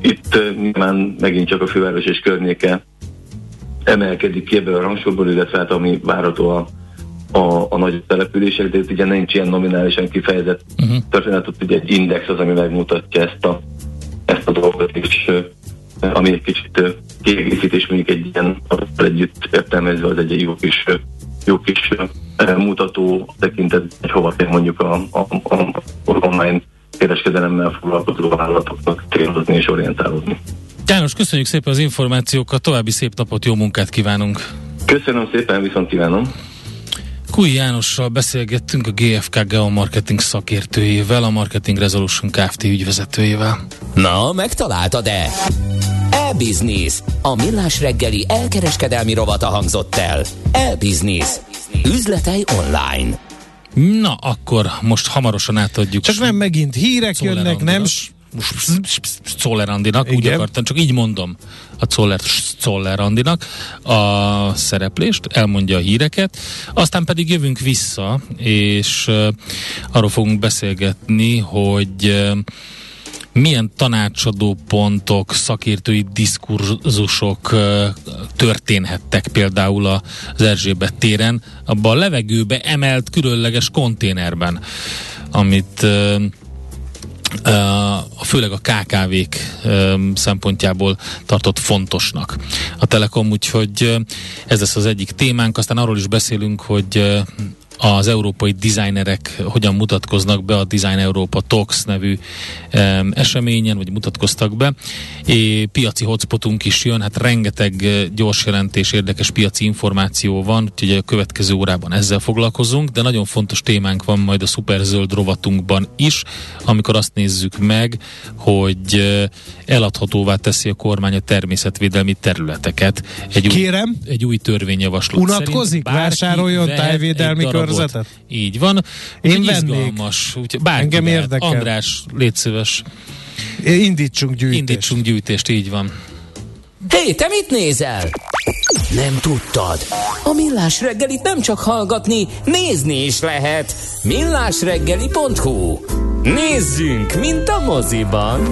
itt nyilván megint csak a főváros és környéke emelkedik ki ebből a rangsorból, illetve hát ami várható a, a, a nagy települések, de itt ugye nincs ilyen nominálisan kifejezett uh-huh. történet, ott ugye egy index az, ami megmutatja ezt a, ezt a dolgot, és ami egy kicsit kiegészítés mondjuk egy ilyen együtt értelmezve az egy, jó kis, jó kis mutató tekintet, hogy hova kell mondjuk a, a, a, a online kereskedelemmel foglalkozó vállalatoknak célozni és orientálódni. János, köszönjük szépen az információkat, további szép napot, jó munkát kívánunk! Köszönöm szépen, viszont kívánom! Kúj Jánossal beszélgettünk a GFK Geomarketing szakértőjével, a Marketing Resolution Kft. ügyvezetőjével. Na, megtaláltad-e? E-Business. A millás reggeli elkereskedelmi rovata hangzott el. E-Business. Üzletei online. Na, akkor most hamarosan átadjuk. Csak nem megint hírek jönnek, nem? Czoller Andinak, úgy akartam, csak így mondom a Czoller, Czoller Andinak a szereplést, elmondja a híreket, aztán pedig jövünk vissza, és uh, arról fogunk beszélgetni, hogy uh, milyen tanácsadó pontok, szakértői diskurzusok történhettek például az Erzsébet téren, abban a levegőbe emelt különleges konténerben, amit főleg a KKV-k szempontjából tartott fontosnak a Telekom, úgyhogy ez lesz az egyik témánk, aztán arról is beszélünk, hogy az európai designerek hogyan mutatkoznak be a Design Europa Talks nevű um, eseményen, vagy mutatkoztak be. É, piaci hotspotunk is jön, hát rengeteg gyors jelentés, érdekes piaci információ van, úgyhogy a következő órában ezzel foglalkozunk, de nagyon fontos témánk van majd a szuperzöld rovatunkban is, amikor azt nézzük meg, hogy eladhatóvá teszi a kormány a természetvédelmi területeket. Egy Kérem? Új, egy új törvényjavaslat Unatkozik? Vásároljon tájvédelmi körzetet? Így van. Én vennék. Úgy, Engem érdekel. András, légy szíves. Indítsunk gyűjtést. Indítsunk gyűjtést, így van. Hé, hey, te mit nézel? Nem tudtad? A Millás reggelit nem csak hallgatni, nézni is lehet. millásreggeli.hu Nézzünk, mint a moziban!